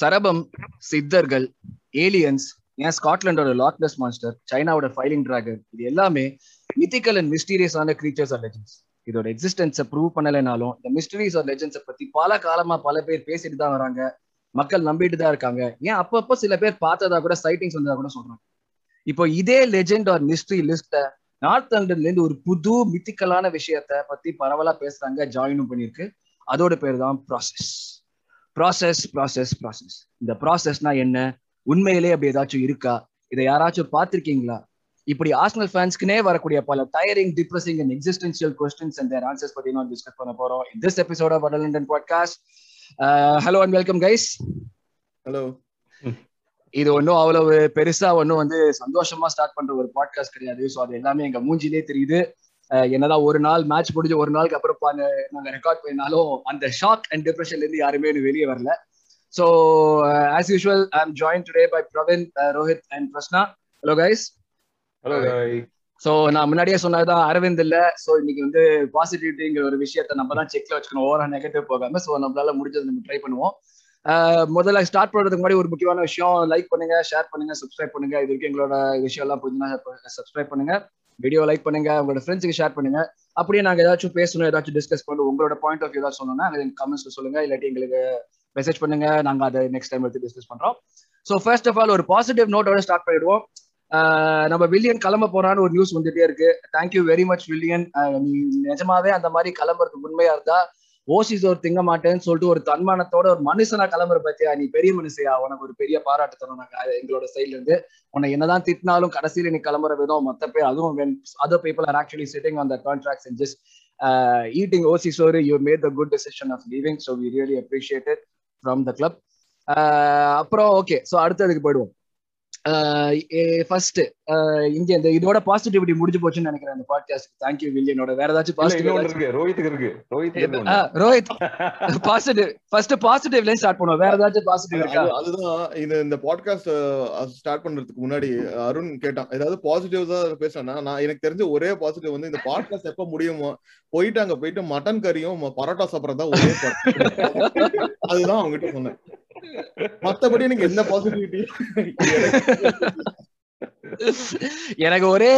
சரபம் சித்தர்கள் ஏலியன்ஸ் ஏன் ஸ்காட்லாண்டோட லாக்லெஸ் மான்ஸ்டர் சைனாவோட ஃபைலிங் டிராகன் இது எல்லாமே மித்திக்கல் அண்ட் மிஸ்டீரியஸான கிரீச்சர்ஸ் ஆர் லெஜன்ஸ் இதோட எக்ஸிஸ்டன்ஸை ப்ரூவ் பண்ணலைனாலும் இந்த மிஸ்டரிஸ் ஆர் லெஜன்ஸை பத்தி பல காலமா பல பேர் பேசிட்டு தான் வராங்க. மக்கள் நம்பிட்டு தான் இருக்காங்க. ஏன் அப்பப்போ சில பேர் பார்த்ததா கூட சைட்டிங்ஸ் வந்ததா கூட சொல்றாங்க. இப்போ இதே லெஜெண்ட் ஆர் மிஸ்ட்ரி லிஸ்ட்டை நார்த் லண்டன்ல இருந்து ஒரு புது மித்திக்கலான விஷயத்த பத்தி பரவலா பேசுறாங்க ஜாயினும் பண்ணிருக்கு அதோட பேர் தான் ப்ராசஸ் ப்ராசஸ் ப்ராசஸ் ப்ராசஸ் இந்த ப்ராசஸ்னா என்ன? உண்மையிலே அப்படி ஏதாச்சும் இருக்கா? இதை யாராச்சும் பார்த்திருக்கீங்களா? இப்படி ஆர்சனல் ஃபேன்ஸ்க்குனே வரக்கூடிய பல tiring depressing and existential questions and their answers பத்தி நான் டிஸ்கஸ் பண்ண போறோம். In this episode of Atal London podcast hello and welcome guys hello இது ஒன்றும் அவ்வளவு பெருசா ஒன்றும் வந்து சந்தோஷமா ஸ்டார்ட் பண்ற ஒரு பாட்காஸ்ட் கிடையாது. ஸோ அது எல்லாமே எங்க மூஞ்சிலே தெரியுது. என்னதான் ஒரு நாள் மேட்ச் முடிஞ்ச ஒரு நாளுக்கு அப்புறம் நாங்க ரெக்கார்ட் பண்ணினாலும் அந்த ஷாக் அண்ட் டிப்ரெஷன்ல இருந்து யாருமே வெளியே வரல. So as usual I am join today by Praveen Rohit and Prasna hello guys hello so நான் முன்னாடியே சொன்னதுதான் அரவிந்த் இல்ல. ஸோ இன்னைக்கு வந்து பாசிட்டிவிட்டிங்கிற ஒரு விஷயத்த நம்ம தான் செக்ல வச்சுக்கணும். ஓவரா நெகட்டிவ் போகாம ஸோ நம்மளால முடிஞ்சது நம்ம ட்ரை பண்ணுவோம். முதல்ல ஸ்டார்ட் பண்றதுக்கு முன்னாடி ஒரு முக்கியமான விஷயம். லைக் பண்ணுங்க ஷேர் பண்ணுங்க சப்ஸ்கிரைப் பண்ணுங்க. இது வரைக்கும் எங்களோட விஷயம் எல்லாம் புரிஞ்சுனா சப்ஸ்கிரைப் பண்ணுங்க. வீடியோ லைக் பண்ணுங்க உங்களோட ஃப்ரெண்ட்ஸுக்கு ஷேர் பண்ணுங்க. அப்படியே நாங்க ஏதாச்சும் பேசணும் ஏதாச்சும் டிஸ்கஸ் பண்ணணும் உங்களோட பாயிண்ட் ஆஃப் வியூ ஏதாவது சொல்லணும்னா கமெண்ட்ஸ்ல சொல்லுங்க. இல்லாட்டி எங்களுக்கு மெசேஜ் பண்ணுங்க. நாங்க அதை நெக்ஸ்ட் டைம் எடுத்து டிஸ்கஸ் பண்றோம். ஸோ ஃபர்ஸ்ட் ஆஃப் ஆல் ஒரு பாசிட்டிவ் நோட்டோட ஸ்டார்ட் பண்ணிடுவோம். நம்ம வில்லியன் கிளம்ப போறான்னு ஒரு நியூஸ் வந்துட்டே இருக்கு. Thank you very much Willian. நீ நிஜமாவே அந்த மாதிரி கிளம்புறதுக்கு உண்மையா இருந்தா ஓசிஸ் ஒரு திங்க மாட்டேன்னு சொல்லிட்டு ஒரு தன்மானத்தோட ஒரு மனுஷனா கிளம்புற பத்தியா? நீ பெரிய மனுஷையா? உனக்கு ஒரு பெரிய பாராட்டு தரோம் நாங்க எங்களோட சைட்ல இருந்து. உன்னை என்னதான் திட்டினாலும் கடைசியில நீ கிளம்புற விதம் மத்த பேர் அதுவும் when other people are actually sitting on the contracts and just eating ஓசி சோறு you made the good decision of leaving so we really appreciated from the club அப்புறம் ஓகே ஸோ அடுத்ததுக்கு போயிடுவோம். ஃபர்ஸ்ட் இங்க இந்த இதோட பாசிட்டிவிட்டி முடிஞ்சு போச்சுன்னு நினைக்கிறேன் இந்த பாட்காஸ்ட் தேங்க்யூ வில்லியனோட. வேற ஏதாச்சும் பாசிட்டிவ் இருக்கு. ரோஹித்துக்கு இருக்கு. ரோஹித் ரோஹித் பாசிட்டிவ் ஃபர்ஸ்ட் பாசிட்டிவ்ல ஸ்டார்ட் பண்ணுவோம். வேற ஏதாச்சும் பாசிட்டிவ் இருக்கா? அதுதான். இந்த இந்த பாட்காஸ்ட் ஸ்டார்ட் பண்றதுக்கு முன்னாடி அருண் கேட்டான். ஏதாவது பாசிட்டிவ் தான் பேசுறேன்னா நான் எனக்கு தெரிஞ்ச ஒரே பாசிட்டிவ் வந்து இந்த பாட்காஸ்ட் எப்ப முடியுமோ போயிட்டு அங்க போயிட்டு மட்டன் கறியும் பரோட்டா சாப்பிடறதா ஒரே அதுதான் அவங்ககிட்ட சொன்னேன். மத்தபடி எனக்கு என்ன பாசிட்டிவிட்டி எனக்கு ஒரே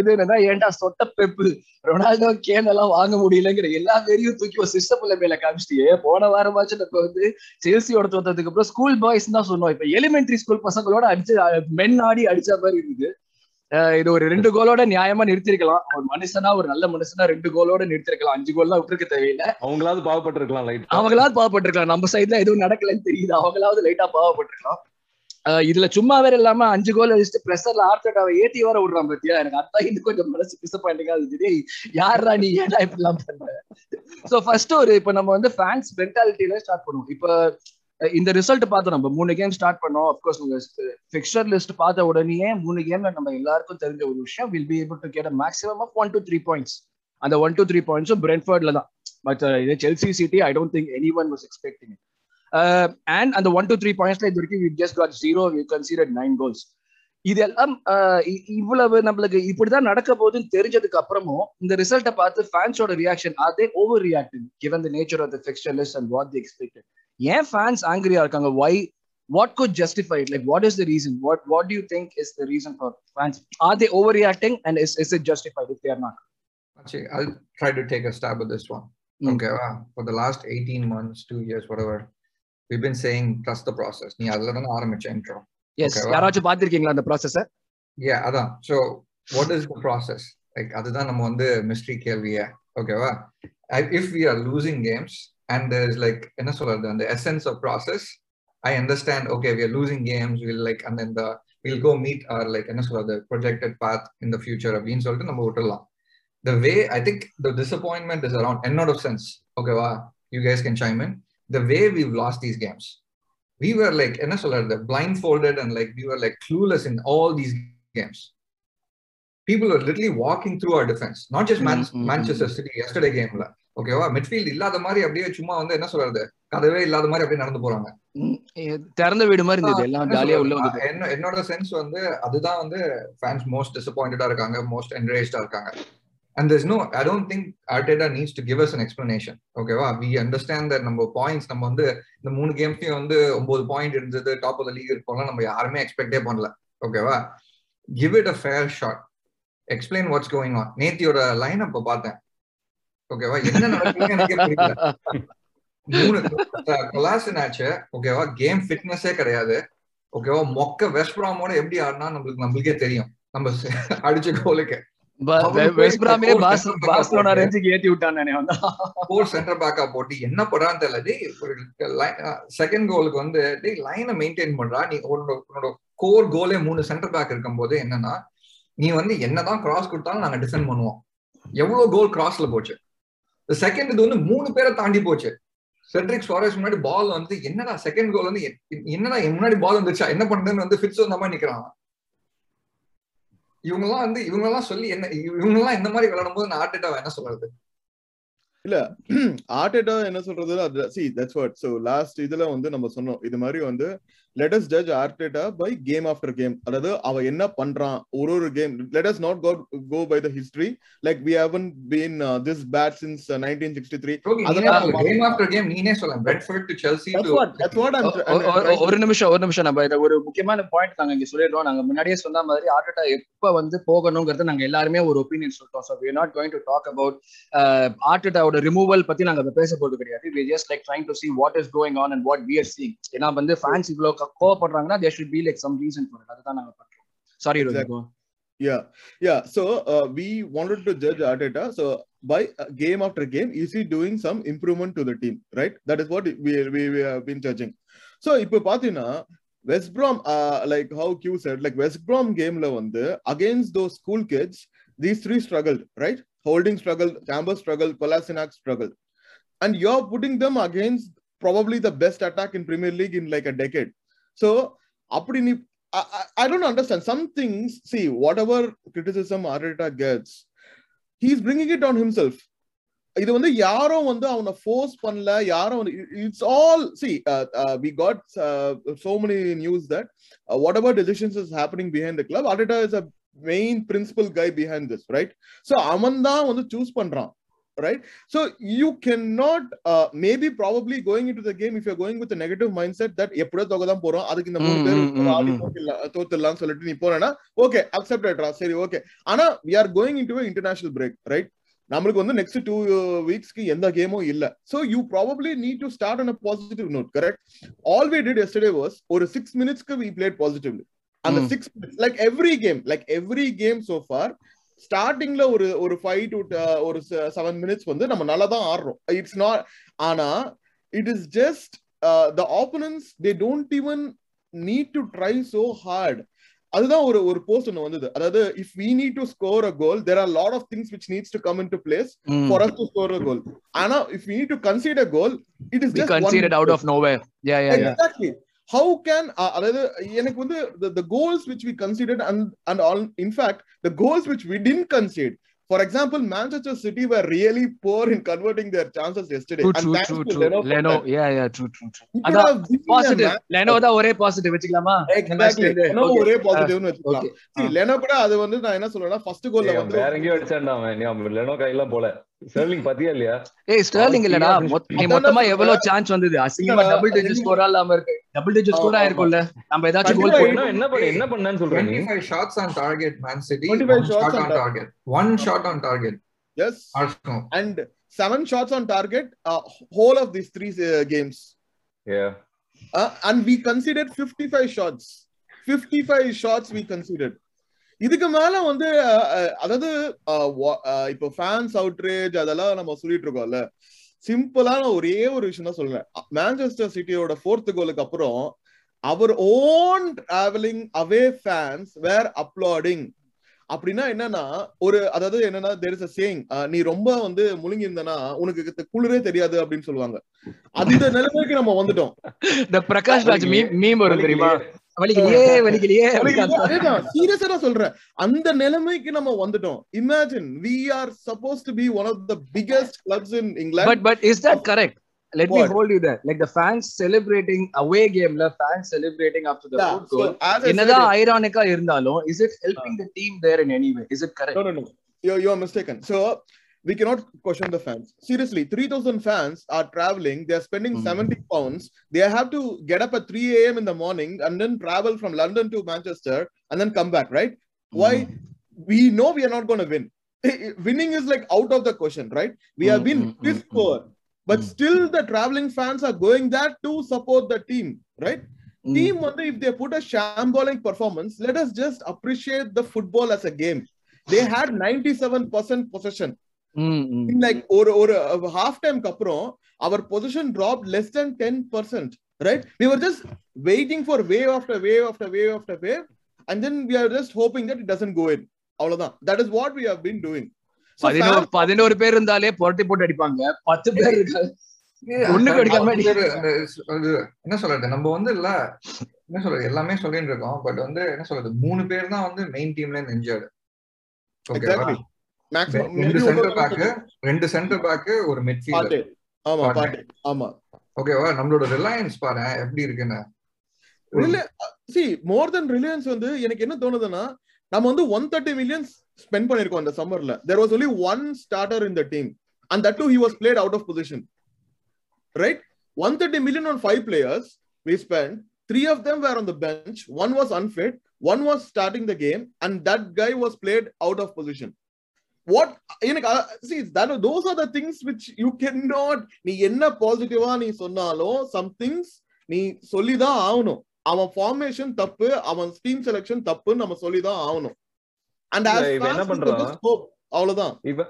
இது என்னன்னா ஏன்டா சொட்ட பெப்பு? ரொனால்டோ கேன் எல்லாம் வாங்க முடியலங்கிற எல்லா பேரையும் தூக்கி ஒரு சிஸ்டம்ல மேல காமிச்சிட்டே போன வாரமாச்சும் நம்ம வந்து செல்சியோட தோத்ததுக்கு அப்புறம் ஸ்கூல் பாய்ஸ் தான் சொன்னோம். இப்ப எலிமெண்டரி ஸ்கூல் பசங்களோட அடிச்சு மென் ஆடி அடிச்ச மாதிரி இருக்குது. இது ஒரு ரெண்டு கோலோட நியாயமா நிறுத்திருக்கலாம். ஒரு மனுஷனா ஒரு நல்ல மனுஷனா ரெண்டு கோலோட நிறுத்திருக்கலாம். அஞ்சு கோல்லாம் விட்டுருக்க தேவையில்லை. அவங்களாவது பாவப்பட்டிருக்கலாம் லைட் அவங்களாவது பாவப்பட்டிருக்கலாம். நம்ம சைட்ல எதுவும் நடக்கலன்னு தெரியுது. அவங்களாவது லைட்டா பாவப்பட்டிருக்கலாம். இதுல சும்மா வேற இல்லாம அஞ்சு கோல் அடிச்சுட்டு பிரஷர்ல ஆர்த்தட்டாவை ஏத்தி வர விடுறான் பத்தியா? எனக்கு அதான் இது கொஞ்சம் மனசு டிசப்பாயிண்டிங்கா இருந்துச்சு யாரா நீ? ஏடா இப்படி எல்லாம் பண்ற? சோ ஃபர்ஸ்ட் ஒரு இப்ப நம்ம வந்து ஃபேன்ஸ் மென்டாலிட்டியில ஸ்டார்ட் பண்ணுவோம். இப்ப இந்த ரிசல்ட் பார்த்து நம்ம. மூணு கேம் ஸ்டார்ட் பண்ணோம். அப்கோர்ஸ் உங்க பிக்சர் லிஸ்ட் பார்த்த உடனே மூணு கேம்ல நம்ம எல்லாருக்கும் தெரிஞ்ச ஒரு விஷயம் will be able to get maximum of one two three points அந்த ஒன் டு த்ரீ பாயிண்ட்ஸும் பிரென்ஃபர்ட்ல தான். பட் uh, இது Chelsea City I don't think any one was expecting and அந்த ஒன் டு த்ரீ பாயிண்ட்ஸ்ல இது வரைக்கும் you just got zero you consider nine goals இதெல்லாம் uh, இவ்வளவு நம்மளுக்கு இப்படிதான் நடக்க போகுதுன்னு தெரிஞ்சதுக்கு அப்புறமும் இந்த ரிசல்ட்டை பார்த்து ஃபேன்ஸோட ரியாக்ஷன் அதே over reacting given the nature of the fixture list and what the expected ஏன் ஃபேன்ஸ் ஆங்கிரியா இருக்காங்க why what could justify it like what is the reason what what do you think is the reason for fans are they overreacting and is, is it justified if they are not Actually, i'll try to take a stab at this one Mm. okay wow. for the last 18 months two years whatever we've been saying trust the process நீ அதுல தான் ஆரம்பிச்ச intro yes Okay, wow. யாராச்சும் பாத்திருக்கீங்களா அந்த process yeah அதான் so what is the process like அதுதான் நம்ம வந்து mystery கேள்வியே ஓகேவா if we are losing games and there's like என்ன சொல்றது அந்த essence of process I understand okay we are losing games we'll like and then the we'll go meet our like என்ன சொல்றது projected path in the future அப்படின்னு சொல்லிட்டு நம்ம விட்டுறலாம் the way I think the disappointment is around and not of sense ஓகேவா you guys can chime in the way we've lost these games we were like என்ன சொல்றது blindfolded and like we were like clueless in all these games people were literally walking through our defense not just Man- Mm, mm, manchester city yesterday gameல ஓகேவா? Midfield இல்லாத மாதிரி அப்படியே சும்மா வந்து என்ன சொல்றது? கதவே இல்லாத மாதிரி அப்படியே நடந்து போறாங்க. திறந்த வீடு மாதிரி இருந்தது. எல்லாம் ஜாலியா உள்ள? வந்து என்ன- என்னோட சென்ஸ் வந்து அதுதான் வந்து ஃபேன்ஸ் மோஸ்ட் டிசப்பாயிண்டடா இருக்காங்க மோஸ்ட் என்ரேஜ்டா இருக்காங்க. There's no, I don't think Arteta needs to give us an explanation. Okay, wow. we understand that நம்ம பாயிண்ட்ஸ் நம்ம வந்து இந்த மூணு கேம்ஸ்லயும் வந்து ஒன்பது பாயிண்ட் இருந்தது டாப் ஆஃப் த லீக் இருக்கோம்லாம் நம்ம யாருமே எக்ஸ்பெக்டே பண்ணல ஓகேவா? Give it a fair shot explain what's going on நேத்தியோட line அப்ப பார்த்தேன். ஓகேவா? என்ன நடக்குதுன்னு எனக்கே புரியல. மூணு ஓகேவா? கேம் ஃபிட்னஸே கிடையாது. ஓகேவா? மொக்க வெஸ்ட் ப்ராமோட எப்படி ஆடினா நம்மளுக்கு நம்மளுக்கே தெரியும். நம்ம அடிச்ச கோலுக்கு ஏத்தி விட்டானே ஃபோர் சென்டர் பேக்கா போட்டு என்ன பண்றான்னு தெரியல. செகண்ட் கோலுக்கு வந்து டேய் லைனை மெயின்டைன் பண்றா. நீ உன்னோட கோர் கோலே மூணு சென்டர் பேக் இருக்கும் போது என்னன்னா நீ வந்து என்னதான் கிராஸ் கொடுத்தாலும் நாங்க டிஃபெண்ட் பண்ணுவோம். எவ்வளவு கோல் கிராஸ்ல போச்சு? செகண்ட் இது வந்து மூணு பேரை தாண்டி போச்சு. செட்ரிக் சுவாரஸ் முன்னாடி பால் வந்து என்னடா செகண்ட் கோல் வந்து என்னடா முன்னாடி பால் வந்துச்சா என்ன பண்றதுன்னு வந்து ஃபிட்ஸ் வந்த மாதிரி நிக்கிறான். இவங்கெல்லாம் வந்து இவங்கெல்லாம் சொல்லி என்ன இவங்கெல்லாம் இந்த மாதிரி விளையாடும் போது நான் ஆர்டேட்டாவை என்ன சொல்றது? இல்ல ஆர்டேட்டா என்ன சொல்றது அது see that's what so last இதுல வந்து நம்ம சொன்னோம் இது மாதிரி வந்து let us judge Arteta by game after game அதாவது அவ என்ன பண்றான் ஒரு ஒரு game let us not go go by the history like we haven't been this bad since 1963 game after game நீனே சொல்ல. பிரெட்ஃபோர்ட் டு செல்சி டு ஒரு நிமிஷம் ஒரு நிமிஷம். நம்ம இத ஒரு முக்கியமான பாயிண்ட் நாங்க இங்க சொல்லிடுறோம். நாங்க முன்னாடியே சொன்ன மாதிரி ஆர்டேட்டா எப்ப வந்து போகணுங்கிறது நாங்க எல்லாருமே ஒரு ஒப்பீனியன் சொல்லிட்டோம் so we not going to talk about ஆர்டேட்டாவோட removal பத்தி நாங்க பேச போறது கிடையாது. We just like trying to see what is going on and what we are seeing. ஏன்னா வந்து ஃபேன்ஸ் இவ்வளவு கோவப்படுறாங்கன்னா there should be like some reason for it அதுதான் நாங்க பண்றோம் sorry Rohit Yeah, yeah. So uh, we wanted to judge Arteta. So by uh, game after game, is he doing some improvement to the team? Right. That is what we we, we have been judging. So இப்போ பாத்தீங்கன்னா West Brom like how cue set like West Brom கேம்ல வந்து against those school kids these three struggle right Holding struggle Chambers struggle Kolasinac struggle and you are putting them against probably the best attack in Premier League in like a decade so அப்படி நீ I, I don't understand. Some things, see, whatever criticism Arteta gets, he's bringing it on himself இது வந்து யாரும் வந்து அவனை force பண்ணல யாரும் it's all see we got so many news that whatever decisions is happening behind the club Arteta is a main principal guy behind this right so அவன் தான் வந்து சூஸ் பண்றான். Right? So you cannot uh, maybe probably going into the game if you're going with a negative mindset that எப்படியோ தொகை தான் போறோம் அதுக்கு இந்த மூணு பேர் ஆடி தோத்துடலாம் சொல்லிட்டு நீ போறேன்னா ஓகே அக்செப்டட்ரா சரி ஓகே ஆனா we are going in to international break right நம்மளுக்கு வந்து நெக்ஸ்ட் டூ வீக்ஸ்க்கு எந்த கேமும் இல்ல. So you probably need to start on a positive note correct all we did yesterday was ஒரு சிக்ஸ் மினிட்ஸ்க்கு வி பிளேட் பாசிட்டிவ்லி அந்த six like every game like every game so for ஸ்டார்டிங்ல ஒரு ஒரு ஃபைவ் டு ஒரு seven minutes வந்து நம்ம நல்லா தான் ஆடுறோம். இட்ஸ் நாட் ஆனா it is just the opponents they don't even need to try so hard அதுதான் ஒரு ஒரு போஸ்ட் ஒன்று வந்தது. அதாவது if we need to score a goal there are lot of things which needs to come in to place for us to score a goal ஆனா if we need to concede a goal it is just conceded out of nowhere yeah yeah exactly how can அதாவது எனக்கு வந்து the goals which we considered and and all in fact the goals which we didn't concede for example manchester city were really poor in converting their chances yesterday true, and true, thanks true, to true. leno, leno yeah yeah true true true he could have beaten them, positive. Leno தான் ஒரே positive வச்சுக்கலாமா Exactly. Leno ஒரே பாசிட்டிவ்னு வச்சுக்கலாம் See, லெனோ கூட அது வந்து நான் என்ன சொல்றேன்னா ஃபர்ஸ்ட் கோல்ல வந்து வேற எங்கேயோ அடிச்சான்டா அவன் லெனோ கையெல்லாம் போல ஸ்டெர்லிங் பாத்தியா இல்லையா ஏய் ஸ்டெர்லிங் இல்லடா நீ மொத்தமா சொல்றேன். எவ்வளவு சான்ஸ் வந்தது அசிங்கமா டபுள் டிஜிட் ஸ்கோர் இல்லாம இருக்கு டபுள் டிஜிட் ஸ்கோர் ஆமா, ஆயிருக்கும்ல நம்ம ஏதாச்சும் கோல் போடணும் என்ன பண்ண என்ன பண்ணான்னு சொல்ற நீ 25 shots on target Man City 25 one shots shot on on target one shot on target yes Arsenal and seven shots on target uh, whole of these three uh, games Yeah. uh, and we considered 55 shots 55 shots we considered இதுக்கு மேல வந்து அதாவது இப்போ fans outrage அதெல்லாம் நம்ம சொல்லிட்டு இருக்கோம்ல. சிம்பிளான ஒரே ஒரு விஷயம் தான் சொல்றேன். மான்செஸ்டர் சிட்டியோட ஃபோர்த் கோலுக்கு அப்புறம் our own travelling away fans were applauding அப்படின்னா என்னன்னா ஒரு அதாவது என்னன்னா தேர் இஸ் அ சேயிங் நீ ரொம்ப வந்து முழுங்கி இருந்தனா உனக்கு குளிரே தெரியாது அப்படின்னு சொல்லுவாங்க. அந்த நிலைமைக்கு நம்ம வந்துட்டோம். இந்த பிரகாஷ் ராஜ் மீம் வரும் தெரியுமா? வலிக்கலையே வலிக்கலையே சீரியஸா நான் சொல்றேன் அந்த நிலைமைக்கு நம்ம வந்துட்டோம் imagine we are suppose to be one of the biggest clubs in England but but is that correct let me What? hold you there like the fans celebrating away game la fans celebrating after the fourth goal as I என்னதான் ஐரானிக்கா இருந்தாலும் is it helping the team there in any way is it correct no, no, no. you're, you're mistaken. So we cannot question the fans. Seriously, 3,000 fans are traveling. They're spending mm. 70 pounds. They have to get up at 3 a.m. in the morning and then travel from London to Manchester and then come back, right? Mm. Why? Hmm. We know we are not going to win. Winning is like out of the question, right? We have hmm, been hmm, this poor, but still the traveling fans are going there to support the team, right? Team, wonder if they put a shambolic performance, let us just appreciate the football as a game. They had 97% possession Mm, mm. like ஒரு ஒரு half time க்கு அப்புறம் our position dropped less than 10% right we were just waiting for wave after wave after wave after wave and then we are just hoping that it doesn't go in அவ்வளவுதான் that is what we have been doing so பதினோரு பதினோரு பேர் இருந்தாலே புரட்டி போட்டு அடிப்பாங்க பத்து பேர் அது என்ன சொல்றது நம்ம வந்து இல்ல என்ன சொல்றது எல்லாமே சொல்லிட்டு இருக்கோம் பட் வந்து என்ன சொல்றது மூணு பேர் தான் வந்து மெயின் டீம்ல இருந்து இன்ஜர்டு ரெண்டு maybe சென்டர் ஒரு- பேக் ரெண்டு சென்டர் பேக் ஒரு மிட்ஃபீல்டர் பாட்டு. ஆமா பாட்டு. பாட்டு. ஆமா. ஓகேவா நம்மளோட ரிலையன்ஸ் பாரு எப்படி இருக்குன்னு. சி மோர் தென் ரிலையன்ஸ் வந்து எனக்கு என்ன தோணுதுன்னா நம்ம வந்து ஒன் தேர்ட்டி மில்லியன்ஸ் ஸ்பெண்ட் பண்ணிருக்கோம் அந்த சம்மர்ல there was only one starter in the team and that too he was played out of position right one thirty million on five players we spend three of them were on the bench one was unfit one was starting the game and that guy was played out of position what எனக்கு those are the things which you can not நீ என்ன பாசிட்டிவா நீ சொன்னாலும் some things நீ சொல்லிதான் ஆகணும். அவன் ஃபார்மேஷன் தப்பு அவன் டீம் செலெக்ஷன் தப்புன்னு நம்ம சொல்லிதான் ஆகணும். அண்ட் என்ன பண்றான்? அவ்வளவுதான். இப்ப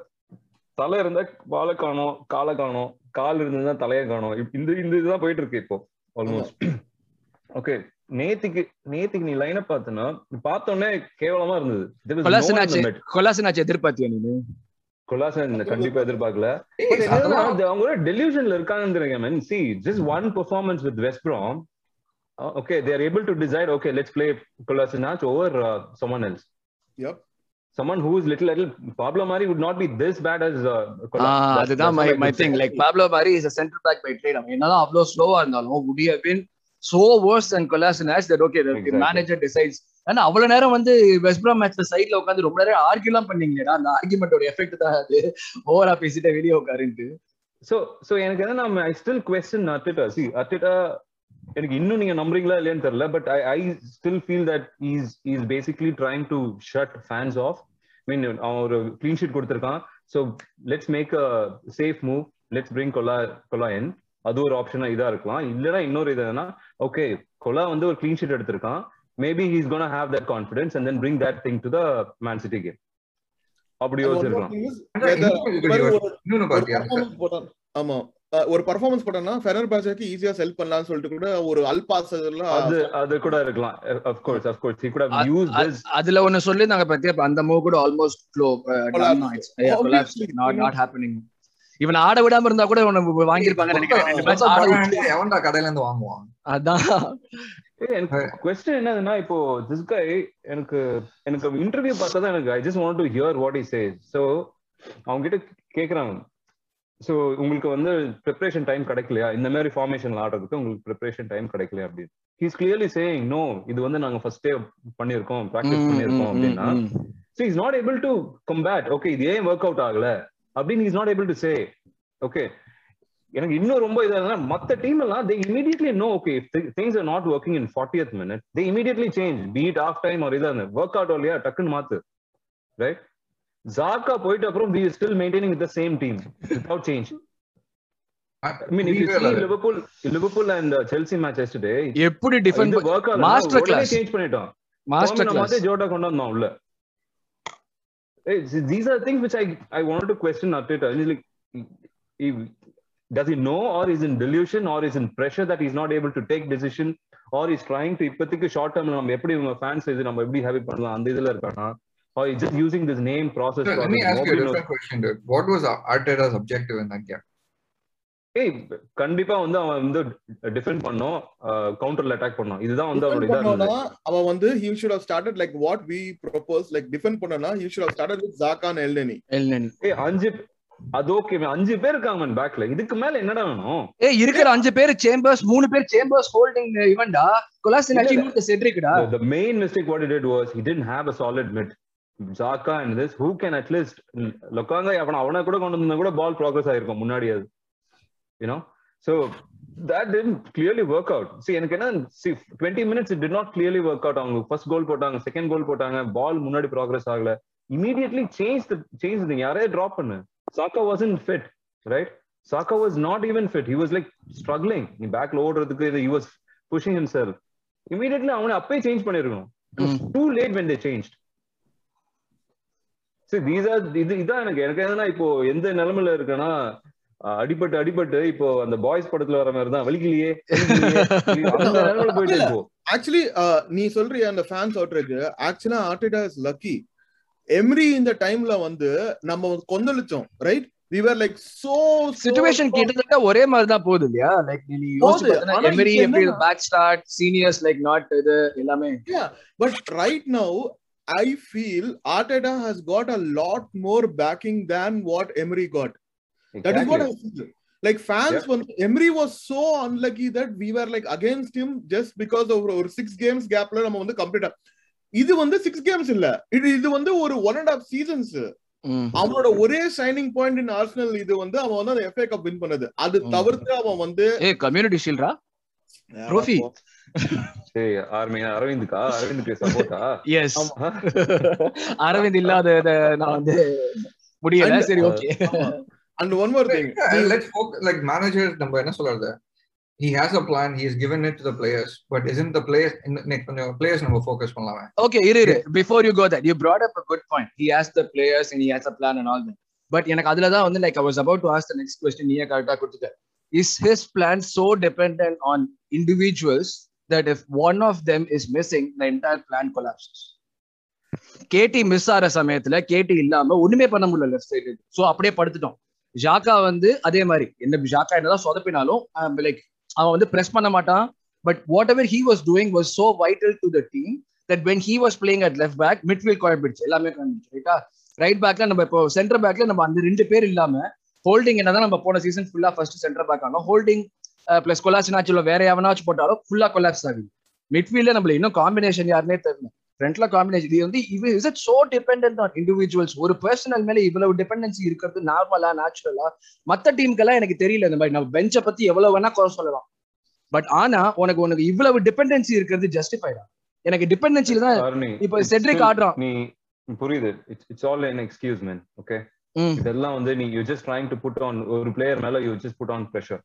தலை இருந்தா வாழை காணோம் காலை காணோம் கால் இருந்தா தலையை காணோம். இந்த இந்த இதுதான் போயிட்டு இருக்கு இப்போ ஆல்மோஸ்ட் ஓகே நேத்திக்கு நேத்திக்கு நீ லைனை பார்த்தனா பார்த்தோன்னே கேவலமா இருந்தது. கொலாசனாச்சு எதிர்பார்த்தியா நீ கொலாசன் கண்டிப்பா எதிர்பார்க்கல. அவங்களோட டெலிவிஷன்ல இருக்காங்கன்னு தெரியுங்க man see just one performance with West Brom okay they are able to decide okay let's play Kolasinac over someone else Yep. someone who is little little Pablo Mari would not be this bad as uh, That's- அதுதான் my what I my could say. Think like Pablo மாதிரி is centre back by trade அவன் என்னதான் அவ்வளவு ஸ்லோவா இருந்தாலும் would have been so worse than கொலாசனாஸ் that okay the Exactly. manager decides. ஆனா அவ்வளவு நேரம் வந்து வெஸ்ட் பிராம் மேட்ச்ல சைடுல உட்காந்து ரொம்ப நேரம் ஆர்கியூ எல்லாம் பண்ணீங்களேடா அந்த ஆர்கியூமெண்டோட எஃபெக்ட் தான் அது. ஓவரா பேசிட்டு வெளியே உட்காருன்ட்டு. So so எனக்கு என்ன I still question Arteta. See Arteta எனக்கு இன்னும் நீங்க நம்புறீங்களா இல்லையான்னு தெரியல but I I still feel that is is basically trying to shut fans off mean அவன் ஒரு க்ளீன் ஷீட் கொடுத்துருக்கான். So let's make a safe move let's bring கொலா கொலா என் அது ஒரு ஆப்ஷனா இதா இருக்கலாம். இல்லைன்னா இன்னொரு இது என்னன்னா ஓகே கொலா வந்து ஒரு க்ளீன் ஷீட் எடுத்திருக்கான். Maybe he's gonna have that confidence and then bring that thing to the Man City game அப்படி யோசிச்சிருக்கலாம். பாத்தியா ஆமா. ஒரு பர்ஃபார்மன்ஸ் போட்டோம்னா ஃபெனர் பேஜாக்கு ஈஸியா செல் பண்ணலாம்னு சொல்லிட்டு கூட ஒரு அல்பாஸ் எல்லாம் அது அது கூட இருக்கலாம். Of course of course he could have use this அதுல ஒண்ணு சொல்லி நாங்க பத்தி அப்ப அந்த மூவ் கூட almost flow Obviously, not not happening இவன் ஆட விடாம இருந்தா கூட உனக்கு வாங்கியிருப்பாங்க நினைக்கிறேன். கடையில இருந்து வாங்குவான்? அதான். எனக்கு கொஸ்டின் என்னதுன்னா இப்போ திஸ் கை எனக்கு எனக்கு இன்டர்வியூ பார்த்தா தான் எனக்கு I just want to hear what is say so அவங்க கிட்ட கேக்குறாங்க ஸோ உங்களுக்கு வந்து ப்ரிப்பரேஷன் டைம் கிடைக்கலையா? இந்த மாதிரி ஃபார்மேஷன்ல ஆடுறதுக்கு உங்களுக்கு ப்ரிப்பரேஷன் டைம் கிடைக்கலையா அப்படின்னு. ஹீஸ் கிளியர்லி சேயிங் நோ இது வந்து நாங்க ஃபர்ஸ்டே பண்ணியிருக்கோம் ப்ராக்டிஸ் பண்ணியிருக்கோம் அப்படின்னா. So is not able to combat okay இது ஏன் ஒர்க் அவுட் ஆகல? அப்படின்னு is not able to say okay எனக்கு இன்னும் ரொம்ப இதா மத்த டீம் எல்லாம் they immediately know okay things are not working in fortieth minute they immediately change beat of time ஒரு இதாக ஒர்க் அவுட் இல்லையா டக்குன்னு மாத்து. ரைட் ஜாக்கா போயிட்டு அப்புறம் we still maintaining with the same team without change Liverpool Liverpool and Chelsea match yesterday எப்படி defend ஆகல class. Change பண்ணிட்டோம். மாஸ்டர் கிளாஸ் ஜோட்டா கொண்டு வந்தோம் உள்ள Hey, see, these are things which I I wanted to question Arteta. He's like, he, does he know, or is in delusion, or is in pressure that he's not able to take decision, or he's trying to இப்போதைக்கு short டேர்ம்ல நம்ம எப்படி உங்க fans இது நம்ம எப்படி heavy பண்ணலாம் அந்த இதுல இருக்கானா or he's just using this name process. So, let process. me ask you a Nobody knows. different question, dude. What was Arteta's objective in that game? ஏய் கண்டிப்பா வந்து அவன் வந்து டிஃபெண்ட் பண்ணோம். கவுண்டர்ல அட்டாக் பண்ணோம். இதுதான் வந்து அவனோட இதா அவன் வந்து he should have started like what we propose like defend பண்ணனா should have started with Zaka and Elneny எல்னன் ஏய் அஞ்சு அது ஓகே அஞ்சு பேர் இருக்காங்க man பேக்ல இதுக்கு மேல என்னடா வேணும்? ஏய் இருக்கிற அஞ்சு பேர் சேம்பர்ஸ் மூணு பேர் சேம்பர்ஸ் ஹோல்டிங் இவன்டா கொலாசினாச்சி இன்னொரு செட்ரிக்டா the, the main mistake what he did was he didn't have a solid mid. Xhaka and this who can at least Lokonga அவன அவனை கூட கொண்டு வந்தா கூட பால் ப்ராக்ரஸ் ஆயிருக்கும் முன்னாடி அது. You know so that did clearly work out see எனக்கு என்ன see twenty minutes did not clearly work out அவங்க ஃபர்ஸ்ட் கோல் போட்டாங்க செகண்ட் கோல் போட்டாங்க பால் முன்னாடி ப்ராக்ரஸ் ஆகல. இமீடியட்லி சேஞ்ச் சேஞ்ச் யாரே ட்ராப் பண்ணு? Saka wasn't fit right Saka was not even fit he was like struggling நீ பேக்ல ஓடுறதுக்கு இது was pushing himself immediately அவனை அப்பயே சேஞ்ச் பண்ணிருக்கணும். Too late when they change சரி தீஸ் ஆர் இது இதான் எனக்கு. எனக்கு என்னன்னா இப்போ எந்த நிலைமையில இருக்குன்னா அடிபட்டு அடிபட்டு இப்போ அந்த பாய்ஸ் படத்துல வர மாதிரி தான் வலிக்கலையே போயிட்டு ஆக்சுவலி நீ சொல்றிய அந்த ஃபேன்ஸ் அவுட்ரேஜ் ஆக்சுவலா ஆர்டிடா இஸ் லக்கி எம்ரி இந்த டைம்ல வந்து நம்ம கொந்தளிச்சோம் right we were like so situation கிட்டத்தட்ட ஒரே மாதிரி தான் போகுது இல்லையா? லைக் நீ யோசிச்சு எமரி எப்படி back start seniors like not இது எல்லாமே. But right now I feel Arteta has got a lot more backing than what Emery got. Exactly. That is what I feel. Like fans, yeah. when Emery was so unlucky that we were like against him just because of ஒரு six games கேப்ல நம்ம வந்து கம்ப்ளீட்டா இது வந்து six games இல்ல. இது இது வந்து ஒரு ஒன் அண்ட் ஹாஃப் சீசன்ஸ் அவனோட ஒரே ஷைனிங் பாயிண்ட் இன் ஆர்சனல் இது வந்து அவன் வந்து அந்த எஃப்ஏ கப் வின் பண்ணது. அது தவிர்த்து அவன் வந்து ஏ கம்யூனிட்டி ஷீல்டா ட்ரோஃபி அரவிந்துக்கா அரவிந்துக்கு சப்போர்ட்டா எஸ் அரவிந்த் இல்லாத நான் வந்து முடியல. சரி okay and one more thing let's like manager நம்ம என்ன சொல்றது he has a plan he has given it to the players but isn't the players next கொஞ்சம் players நம்ம focus பண்ணலாமே okay இரு இரு before you go that you brought up a good point he has the players and he has a plan and all that but எனக்கு அதுல தான் வந்து like i was about to ask the next question நீயே கரெக்ட்டா கொடுத்துட்ட is his plan so dependent on individuals that if one of them is missing the entire plan collapses KT miss ஆற சமயத்துல கேடி இல்லாம ஒண்ணுமே பண்ண முடியல லெஃப்ட் சைடு சோ அப்படியே படுத்துட்டோம் ஜாக்கா வந்து அதே மாதிரி. என்ன ஜாக்கா என்னதான் சொதப்பினாலும் லைக் அவன் வந்து பிரஸ் பண்ண மாட்டான். But whatever he was doing was so vital to the team that when he was playing at left back midfield குழம்பிடுச்சு எல்லாமே குழம்பிடுச்சு ரைட்டா ரைட் பேக்ல நம்ம இப்போ சென்டர் பேக்ல நம்ம அந்த ரெண்டு பேர் இல்லாம ஹோல்டிங் என்னதான் நம்ம போன சீசன் ஃபுல்லா ஃபர்ஸ்ட் சென்டர் பேக் ஆனோம் ஹோல்டிங் பிளஸ் கொலாசினாச்சுல வேற எவனாச்சும் போட்டாலும் ஃபுல்லா கொலாப்ஸ் ஆகுது. மிட்ஃபீல்ட்ல நம்மள இன்னும் காம்பினேஷன் யாருமே தெரியல. ஃப்ரண்ட்ல காம்பினேஷன் இது வந்து இது is it so depend on individuals ஒரு பர்சனல் மேல இவ்வளவு டிபெண்டன்சி இருக்கிறது நார்மலா நேச்சுரலா மத்த டீமுக்கெல்லாம் எனக்கு தெரியல இந்த மாதிரி. நம்ம பெஞ்சை பத்தி எவ்வளவு வேணா குறை சொல்லலாம். பட் ஆனா உனக்கு உனக்கு இவ்வளவு டிபெண்டன்சி இருக்கிறது ஜஸ்டிஃபைடா எனக்கு டிபெண்டன்சில தான் இப்ப செட்ரிக் ஆடுறான். நீ புரியுது. It's all an excuse man okay இதெல்லாம் வந்து நீ you just trying to put on ஒரு பிளேயர் மேல you just put on pressure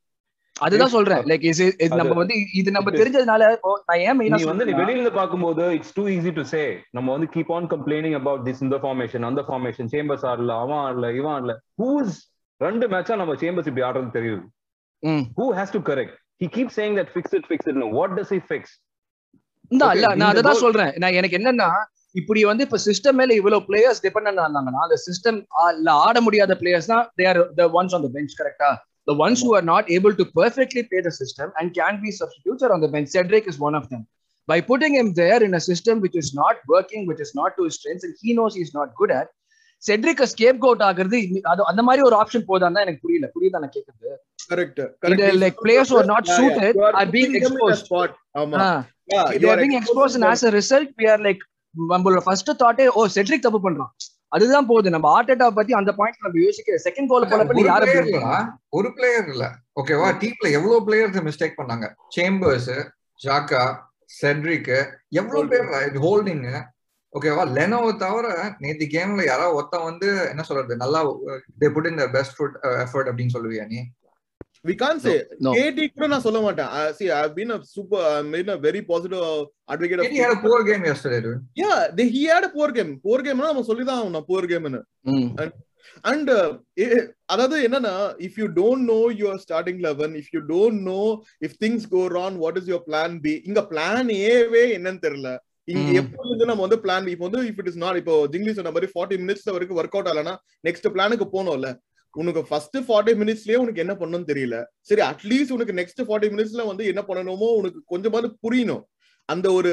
அதுதான் சொல்றேன். லைக் இது நம்ம வந்து இது நம்ம தெரிஞ்சதுனால நான் ஏன் மெயினா நீ வந்து நீ வெளியில இருந்து பாக்கும்போது it's too easy to say நம்ம வந்து keep on complaining about this இந்த ஃபார்மேஷன் அந்த ஃபார்மேஷன் சேம்பர்ஸ் ஆடல அவன் ஆடல இவன் ஆடல. ஹூஸ் ரெண்டு மேட்சா நம்ம சேம்பர்ஸ் இப்படி ஆடுறது தெரியுது. Who has to correct he keep saying that fix it fix it what does he fix இந்த இல்ல நான் அதை சொல்றேன். நான் எனக்கு என்னன்னா இப்படி வந்து இப்ப சிஸ்டம் மேல இவ்வளவு பிளேயர்ஸ் டிபெண்ட் ஆனாங்கன்னா அந்த சிஸ்டம் ஆட முடியாத பிளேயர்ஸ் தான் they are the ones on the bench கரெக்டா the ones who are not able to perfectly play the system and can be substitutes are on the bench. Cedric is one of them. By putting him there in a system which is not working, which is not to his strengths, and he knows he's not good at, Cedric scapegoat ஆகுறது அது அந்த மாதிரி ஒரு option போதான்னு எனக்கு புரியல புரியுதா நான் கேக்குறது correct correct like players are not suited are being exposed ஆமா they are being exposed and as a result we are like நம்மளோட ஃபர்ஸ்ட் தாட்டே ஓ செட்ரிக் தப்பு பண்றான் அதுதான் போகுது. நம்ம ஆர்டேட்டா பத்தி அந்த பாயிண்ட் நம்ம யோசிக்கிற செகண்ட் கோல் போல யாரு ஒரு பிளேயர் இல்ல. ஓகேவா டீம்ல எவ்வளவு பிளேயர்ஸ் மிஸ்டேக் பண்ணாங்க? சேம்பர்ஸ் ஜாக்கா செட்ரிக் எவ்வளவு பேர் ஹோல்டிங் ஓகேவா லெனோவை தவிர நேத்து கேம்ல யாராவது ஒருத்தன் வந்து என்ன சொல்றது? நல்லா they put in best foot effort அப்படின்னு சொல்லுவியா நீ? We can't say. No, no. KT கூட நான் சொல்ல மாட்டேன். Uh, see I've been a super I've been a very positive advocate of KT had a poor game yesterday dude yeah they, he had a poor game. Poor game நம்ம சொல்லி தான் ஆகணும் poor game னு. And அதாவது என்னன்னா if you don't know your starting eleven if you don't know if things go wrong what is your plan B இங்க plan ஏவே என்னன்னு தெரியல. இங்க எப்போ நம்ம வந்து பிளான் இப்போ வந்து இஃப் இட் இஸ் நாட் இப்போ ஜிங்லி சொன்ன மாதிரி ஃபார்ட்டி மினிட்ஸ் வரைக்கும் ஒர்க் அவுட் ஆகலன்னா நெக்ஸ்ட் பிளானுக்கு போனோம்ல. உனக்கு ஃபர்ஸ்ட் ஃபார்ட்டி மினிட்ஸ்லயே உனக்கு என்ன பண்ணணும்னு தெரியல. சரி அட்லீஸ்ட் உனக்கு நெக்ஸ்ட் ஃபார்ட்டி மினிட்ஸ்ல வந்து என்ன பண்ணணுமோ உனக்கு கொஞ்சமாவது புரியணும். அந்த ஒரு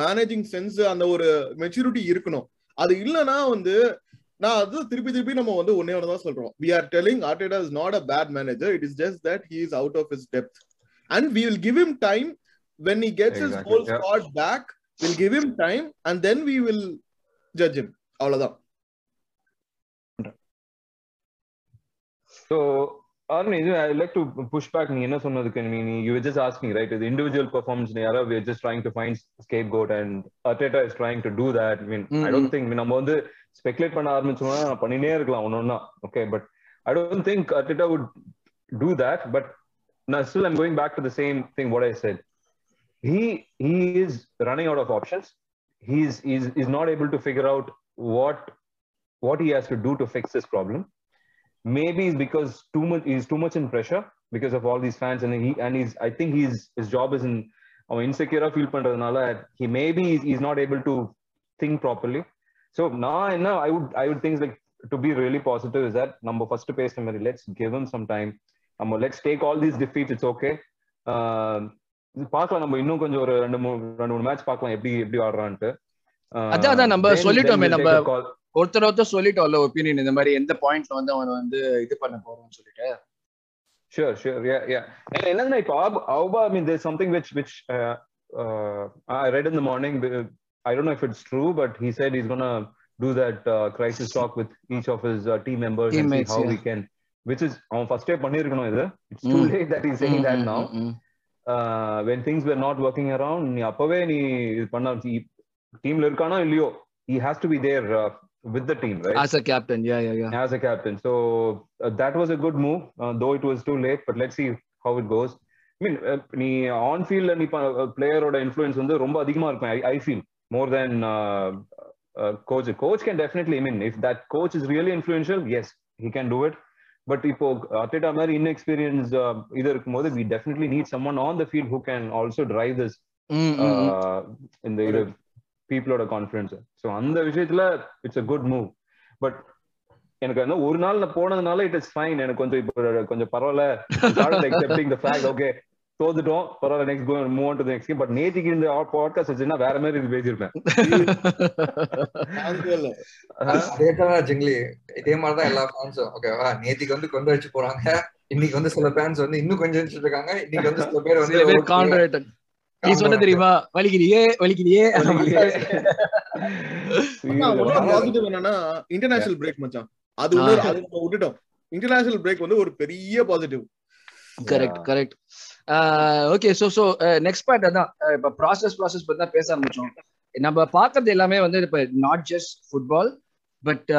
மேனேஜிங் சென்ஸ் அந்த ஒரு மெச்சூரிட்டி இருக்கணும். அது இல்லைன்னா வந்து நான் அது திருப்பி திருப்பி நம்ம வந்து ஒன்னே ஒன்று தான் சொல்றோம் we are telling Arteta is not a bad manager it is just that he is out of his depth and we will give him time when he gets his whole spot back will give him time and then we will judge him அவ்வளவுதான். So, Arun, இது I like to push back நீ என்ன சொன்னதுக்கு நீ நீ you were just asking right the individual performance யாரா we are just trying to find scapegoat and Arteta is trying to do that I mean I don't think நம்ம வந்து speculate பண்ண ஆரம்பிச்சோம்னா நான் பண்ணினே இருக்கலாம் ஒன்னொன்னா okay but I don't think Arteta would do that but now still I'm going back to the same thing what I said he he is running out of options he's he's, he's not able to figure out what what he has to do to fix this problem maybe it's because too much he's too much in pressure because of all these fans and he and he's i think he's his job is in அவன் இன்செக்யூரா feel பண்றதுனால he maybe he's, he's not able to think properly so நான் என்ன i would i would think like to be really positive is that நம்ம first பேசுற மாதிரி let's give him some time நம்ம let's take all these defeats it's okay uh, பார்க்கலாம் நம்ம இன்னும் கொஞ்சம் ஒரு ரெண்டு மூணு ரெண்டு மூணு மேட்ச் பார்க்கலாம் எப்படி எப்படி ஆடுறான்ட்டு Uh, அதான், அதான் நம்ம then- then சொல்லிட்டோமே we'll take நம்ம- a call. ஒருத்தர் ஒருத்தர் சொல்லிட்டோம்ல ஒப்பீனியன் இந்த மாதிரி எந்த பாயிண்ட்ல வந்து அவன் வந்து இது பண்ண போறோம்னு சொல்லிட்டு sure, yeah, yeah. And என்னதுன்னா இப்போ uh, uh, in the morning. uh, I don't know if it's true, but he said he's gonna do that uh, crisis talk with each of his uh, team members Teammates, and see how yeah. we can. Which is அவன் ஃபர்ஸ்டே பண்ணிருக்கணும் இது. Mm. he's saying that now. ம், ம், ம். Uh, when things were not working around, நீ அப்பவே நீ இது பண்ண டீம்ல இருக்கானோ இல்லையோ he has to be there uh, with the team, right? as a captain yeah yeah yeah as a captain. So uh, that was a good move, uh, though it was too late. But let's see how it goes. I mean, uh, நீ on ஃபீல்ட்ல நீ பிளேயரோட influence வந்து ரொம்ப அதிகமா இருக்கும் I feel more then coach coach can definitely I mean if that coach is really influential yes he can do it but இப்போ Arteta மாதிரி இன்எக்ஸ்பீரியன்ஸ் இது இருக்கும்போது we definitely need someone on the field who can also drive this ம், ம், ம். uh, இந்த இது பீப்புளோட கான்ஃபிடன்ஸ் ஸோ அந்த விஷயத்துல it's a good move but எனக்கு வந்து ஒரு நாள் நான் போனதுனால இட் இஸ் ஃபைன் எனக்கு கொஞ்சம் இப்போ கொஞ்சம் பரவாயில்ல. த ஃபேக்ட் ஓகே தோத்துட்டோம் பரவாயில்ல next go move on to next but நேத்திக்கு இந்த பாட்காஸ்ட் வச்சுன்னா வேற மாதிரி இது தான் ஜிங்லி இதே மாதிரிதான் எல்லா ஃபேன்ஸும் ஓகேவா நேத்திக்கு வந்து கொண்டு வச்சு போறாங்க. இன்னைக்கு வந்து சில ஃபேன்ஸ் வந்து இன்னும் கொஞ்சம் இருக்காங்க. இன்னைக்கு வந்து சில பேர் வந்து நீ சொன்ன தெரியுமா? இன்னொரு positive என்னன்னா இன்டர்நேஷனல் பிரேக் மச்சான். அது நம்ம விட்டுட்டோம். இன்டர்நேஷனல் பிரேக் வந்து ஒரு பெரிய positive correct correct okay so so next point அதான். இப்ப ப்ராசஸ் ப்ராசஸ் பத்தி தான் பேச ஆரம்பிச்சோம். நம்ம பார்க்கறது எல்லாமே வந்து இப்ப not just football but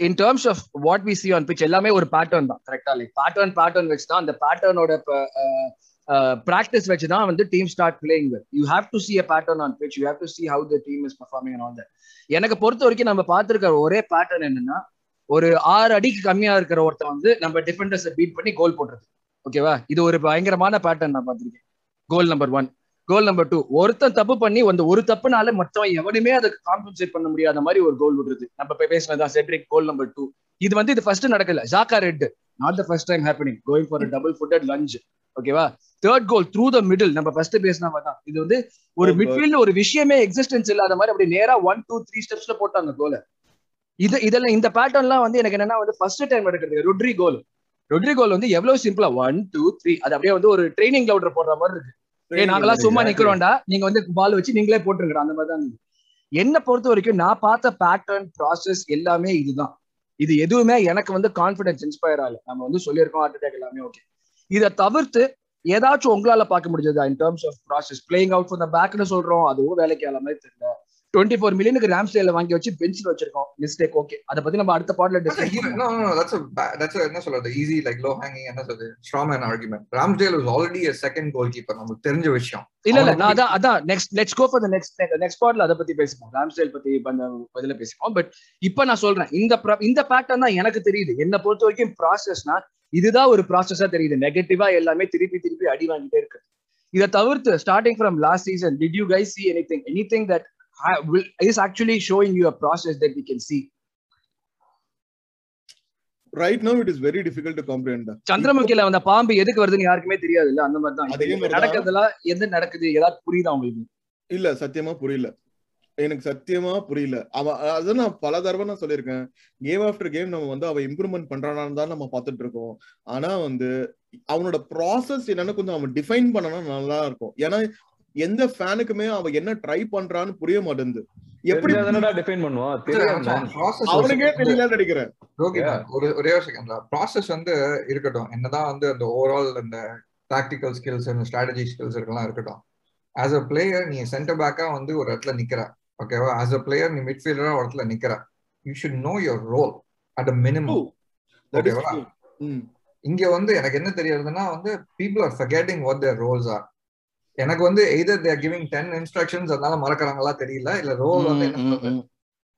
in terms of what we see on pitch எல்லாமே ஒரு பேட்டர்ன் தான் கரெக்டா லைக் பேட்டர்ன் பேட்டர்ன் வச்சு தான் அந்த பேட்டர்னோட ப்ராக்டிஸ் வச்சு தான் வந்து team start playing well you have to see a pattern on pitch you have to see how the team is performing on that எனக்கு பொறுத்த வரைக்கும் நம்ம பார்த்துருக்க ஒரே பேட்டர்ன் என்னன்னா ஒரு ஆறு அடிக்கு கம்மியா இருக்கிற ஒருத்தன் வந்து நம்ம டிஃபெண்டர்ஸை பீட் பண்ணி கோல் போடுறது. ஓகேவா இது ஒரு பயங்கரமான பேட்டர்ன் நான் பார்த்துருக்கேன். Goal number one goal number two ஒருத்தன் தப்பு பண்ணி அந்த ஒரு தப்புனால மொத்தம் எவனுமே அதுக்கு காம்பன்சேட் பண்ண முடியாத மாதிரி ஒரு கோல் விடுறது. நம்ம இப்ப பேசினதான் செட்ரிக் கோல் நம்பர் டூ இது வந்து இது ஃபர்ஸ்ட் நடக்கல. Xhaka red not the first time happening going for double footed lunge ஓகேவா third goal through the middle நம்ம ஃபர்ஸ்ட் பேசினா தான். இது வந்து ஒரு Oh, மிட்ஃபீல்ட் ஒரு விஷயமே எக்ஸிஸ்டன்ஸ் இல்லாத மாதிரி அப்படி நேரா ஒன் டூ த்ரீ ஸ்டெப்ஸ்ல போட்டாங்க கோல இது இதெல்லாம் இந்த பேட்டர்ன்லாம் வந்து எனக்கு என்னன்னா வந்து ஃபர்ஸ்ட் டைம் எடுக்கிறது ரொட்ரி கோல் ரொட்ரி கோல் வந்து எவ்வளவு சிம்பிளா ஒன் டூ த்ரீ அது அப்படியே வந்து ஒரு ட்ரைனிங் கிளவுடர் போடுற மாதிரி இருக்கு. ஏய் நாங்கெல்லாம் சும்மா நிக்கிறோம்டா. நீங்க வந்து பால் வச்சு நீங்களே போட்டுருங்கடா. அந்த மாதிரி தான். என்ன பொறுத்த வரைக்கும் நான் பார்த்த பேட்டர்ன் ப்ராசஸ் எல்லாமே இதுதான். இது எதுவுமே எனக்கு வந்து கான்பிடன்ஸ் இன்ஸ்பயர் ஆகல. நம்ம வந்து சொல்லியிருக்கோம் ஹார்ட் அட்டாக் எல்லாமே ஓகே இதை தவிர்த்து ஏதாச்சும் உங்களால பார்க்க முடிஞ்சதா in terms of process playing out for பேக்னு சொல்றோம். அதுவும் வேலைக்கு ஆல மாதிரி தெரியல. டுவெண்ட்டி ஃபோர் மில்லியனுக்கு ரேம்ஸ்டேல வாங்கி வச்சு பெஞ்சில் வச்சிருக்கோம். மிஸ்டேக் ஓகே அதை பத்தி நம்ம அடுத்த பாட்ல டிஸ்கஸ் என்ன சொல்றது, easy, like low hanging, என்ன சொல்றது, straw man argument. Ramsdale was already a second goalkeeper, நமக்கு தெரிஞ்ச விஷயம். இல்ல இல்ல நான் அதான் அதான் next let's go for the next next பார்ட்ல அதை பத்தி பேசுவோம். ராம்ஸ்டைல் பத்தி இப்ப அந்த பதில பேசுவோம். பட் இப்ப நான் சொல்றேன். இந்த இந்த பேட்டர்ன் தான் எனக்கு தெரியுது என்ன பொறுத்த வரைக்கும் ப்ராசஸ்னா இதுதான் ஒரு ப்ராசஸா தெரியுது. நெகட்டிவா எல்லாமே திருப்பி திருப்பி அடி வாங்கிட்டே இருக்கு. இதை தவிர்த்து starting from last season did you guys see anything anything that is actually showing you a process that we can see right now it is very difficult to comprehend சந்திரமுகில அந்த பாம்பு எதுக்கு வருதுன்னு யாருக்குமே தெரியாது இல்ல அந்த மாதிரி தான். நடக்கிறதுலாம் எது நடக்குது? ஏதாவது புரியுதா உங்களுக்கு? இல்ல சத்தியமா புரியல. எனக்கு சத்தியமா புரியல. அவன் அதான் நான் பல தடவை நான் சொல்லியிருக்கேன். கேம் ஆஃப்டர் கேம் நம்ம வந்து அவன் இம்ப்ரூவ்மெண்ட் பண்றானான்னு தான் நம்ம பார்த்துட்டு இருக்கோம். ஆனா வந்து அவனோட ப்ராசஸ் என்னன்னு கொஞ்சம் அவன் டிஃபைன் பண்ணனா நல்லா இருக்கும். ஏன்னா எந்த ஃபேனுக்குமே அவன் என்ன ட்ரை பண்றான்னு புரிய மாட்டேங்குது. எப்படி டிஃபைன் பண்ணுவான் அவனுக்கே தெரியலன்னு நினைக்கிறேன். ஒரு ஒரே ஒரு செகண்ட் ப்ராசஸ் வந்து இருக்கட்டும். என்னதான் வந்து அந்த ஓவரால் அந்த டாக்டிக்கல் ஸ்கில்ஸ் அந்த ஸ்ட்ராட்டஜி ஸ்கில்ஸ் இருக்கலாம் இருக்கட்டும். ஆஸ் அ பிளேயர் நீ சென்டர் பேக்கா வந்து ஒரு இடத்துல நிக்கிற. ஓகேவா ஆஸ் அ பிளேயர் நீ மிட்ஃபீல்டரா இடத்துல நிக்கிற. You should know your role at a minimum ஓகேவா. இங்க வந்து எனக்கு என்ன தெரியறதுன்னா வந்து people are forgetting what their roles are எனக்கு வந்து either they're giving ten instructions அதனால மறக்கறாங்களா தெரியல இல்ல ரோல் வந்து என்ன சொல்றது?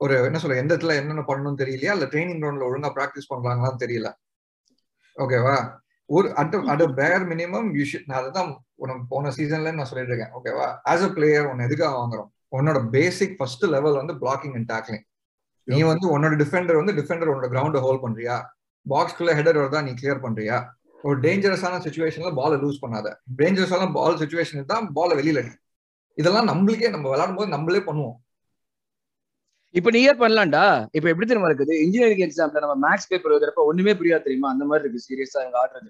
ஒரு என்ன சொல்ல எந்த இடத்துல என்னென்ன பண்ணணும்னு தெரியலையா இல்ல ட்ரைனிங் கிரவுண்ட்ல ஒழுங்கா பிராக்டிஸ் பண்றாங்களான்னு தெரியல. ஓகேவா ஒரு at at bare minimum you should நான் அதுதான் உனக்கு போன சீசன்ல நான் சொல்லிட்டு இருக்கேன். ஓகேவா ஆஸ் அ பிளேயர் உன்னை எதுக்காக வாங்குறோம்? உன்னோட பேசிக் ஃபர்ஸ்ட் லெவல் வந்து பிளாக்கிங் அண்ட் டேக்லிங் நீ வந்து உன்னோட டிஃபெண்டர் வந்து டிஃபெண்டர் உன்னோட கிரவுண்ட் ஹோல்ட் பண்றியா? பாக்ஸ்குள்ள ஹெடர் வருதா நீ கிளியர் பண்றியா? ஒரு டேஞ்சரஸான சுச்சுவேஷன்ல பாலை லூஸ் பண்ணாத. டேஞ்சரஸான பால் சுச்சுவேஷன் தான் பாலை வெளியில இதெல்லாம் நம்மளுக்கே நம்ம விளையாடும் போது நம்மளே பண்ணுவோம். இப்ப நீ ஏன் பண்ணலாம்டா? இப்ப எப்படி தெரியுமா இருக்குது? இன்ஜினியரிங் எக்ஸாம்ல நம்ம மேக்ஸ் பேப்பர் எழுதுறப்ப ஒண்ணுமே புரியாது தெரியுமா? அந்த மாதிரி இருக்கு சீரியஸா எங்க ஆடுறது.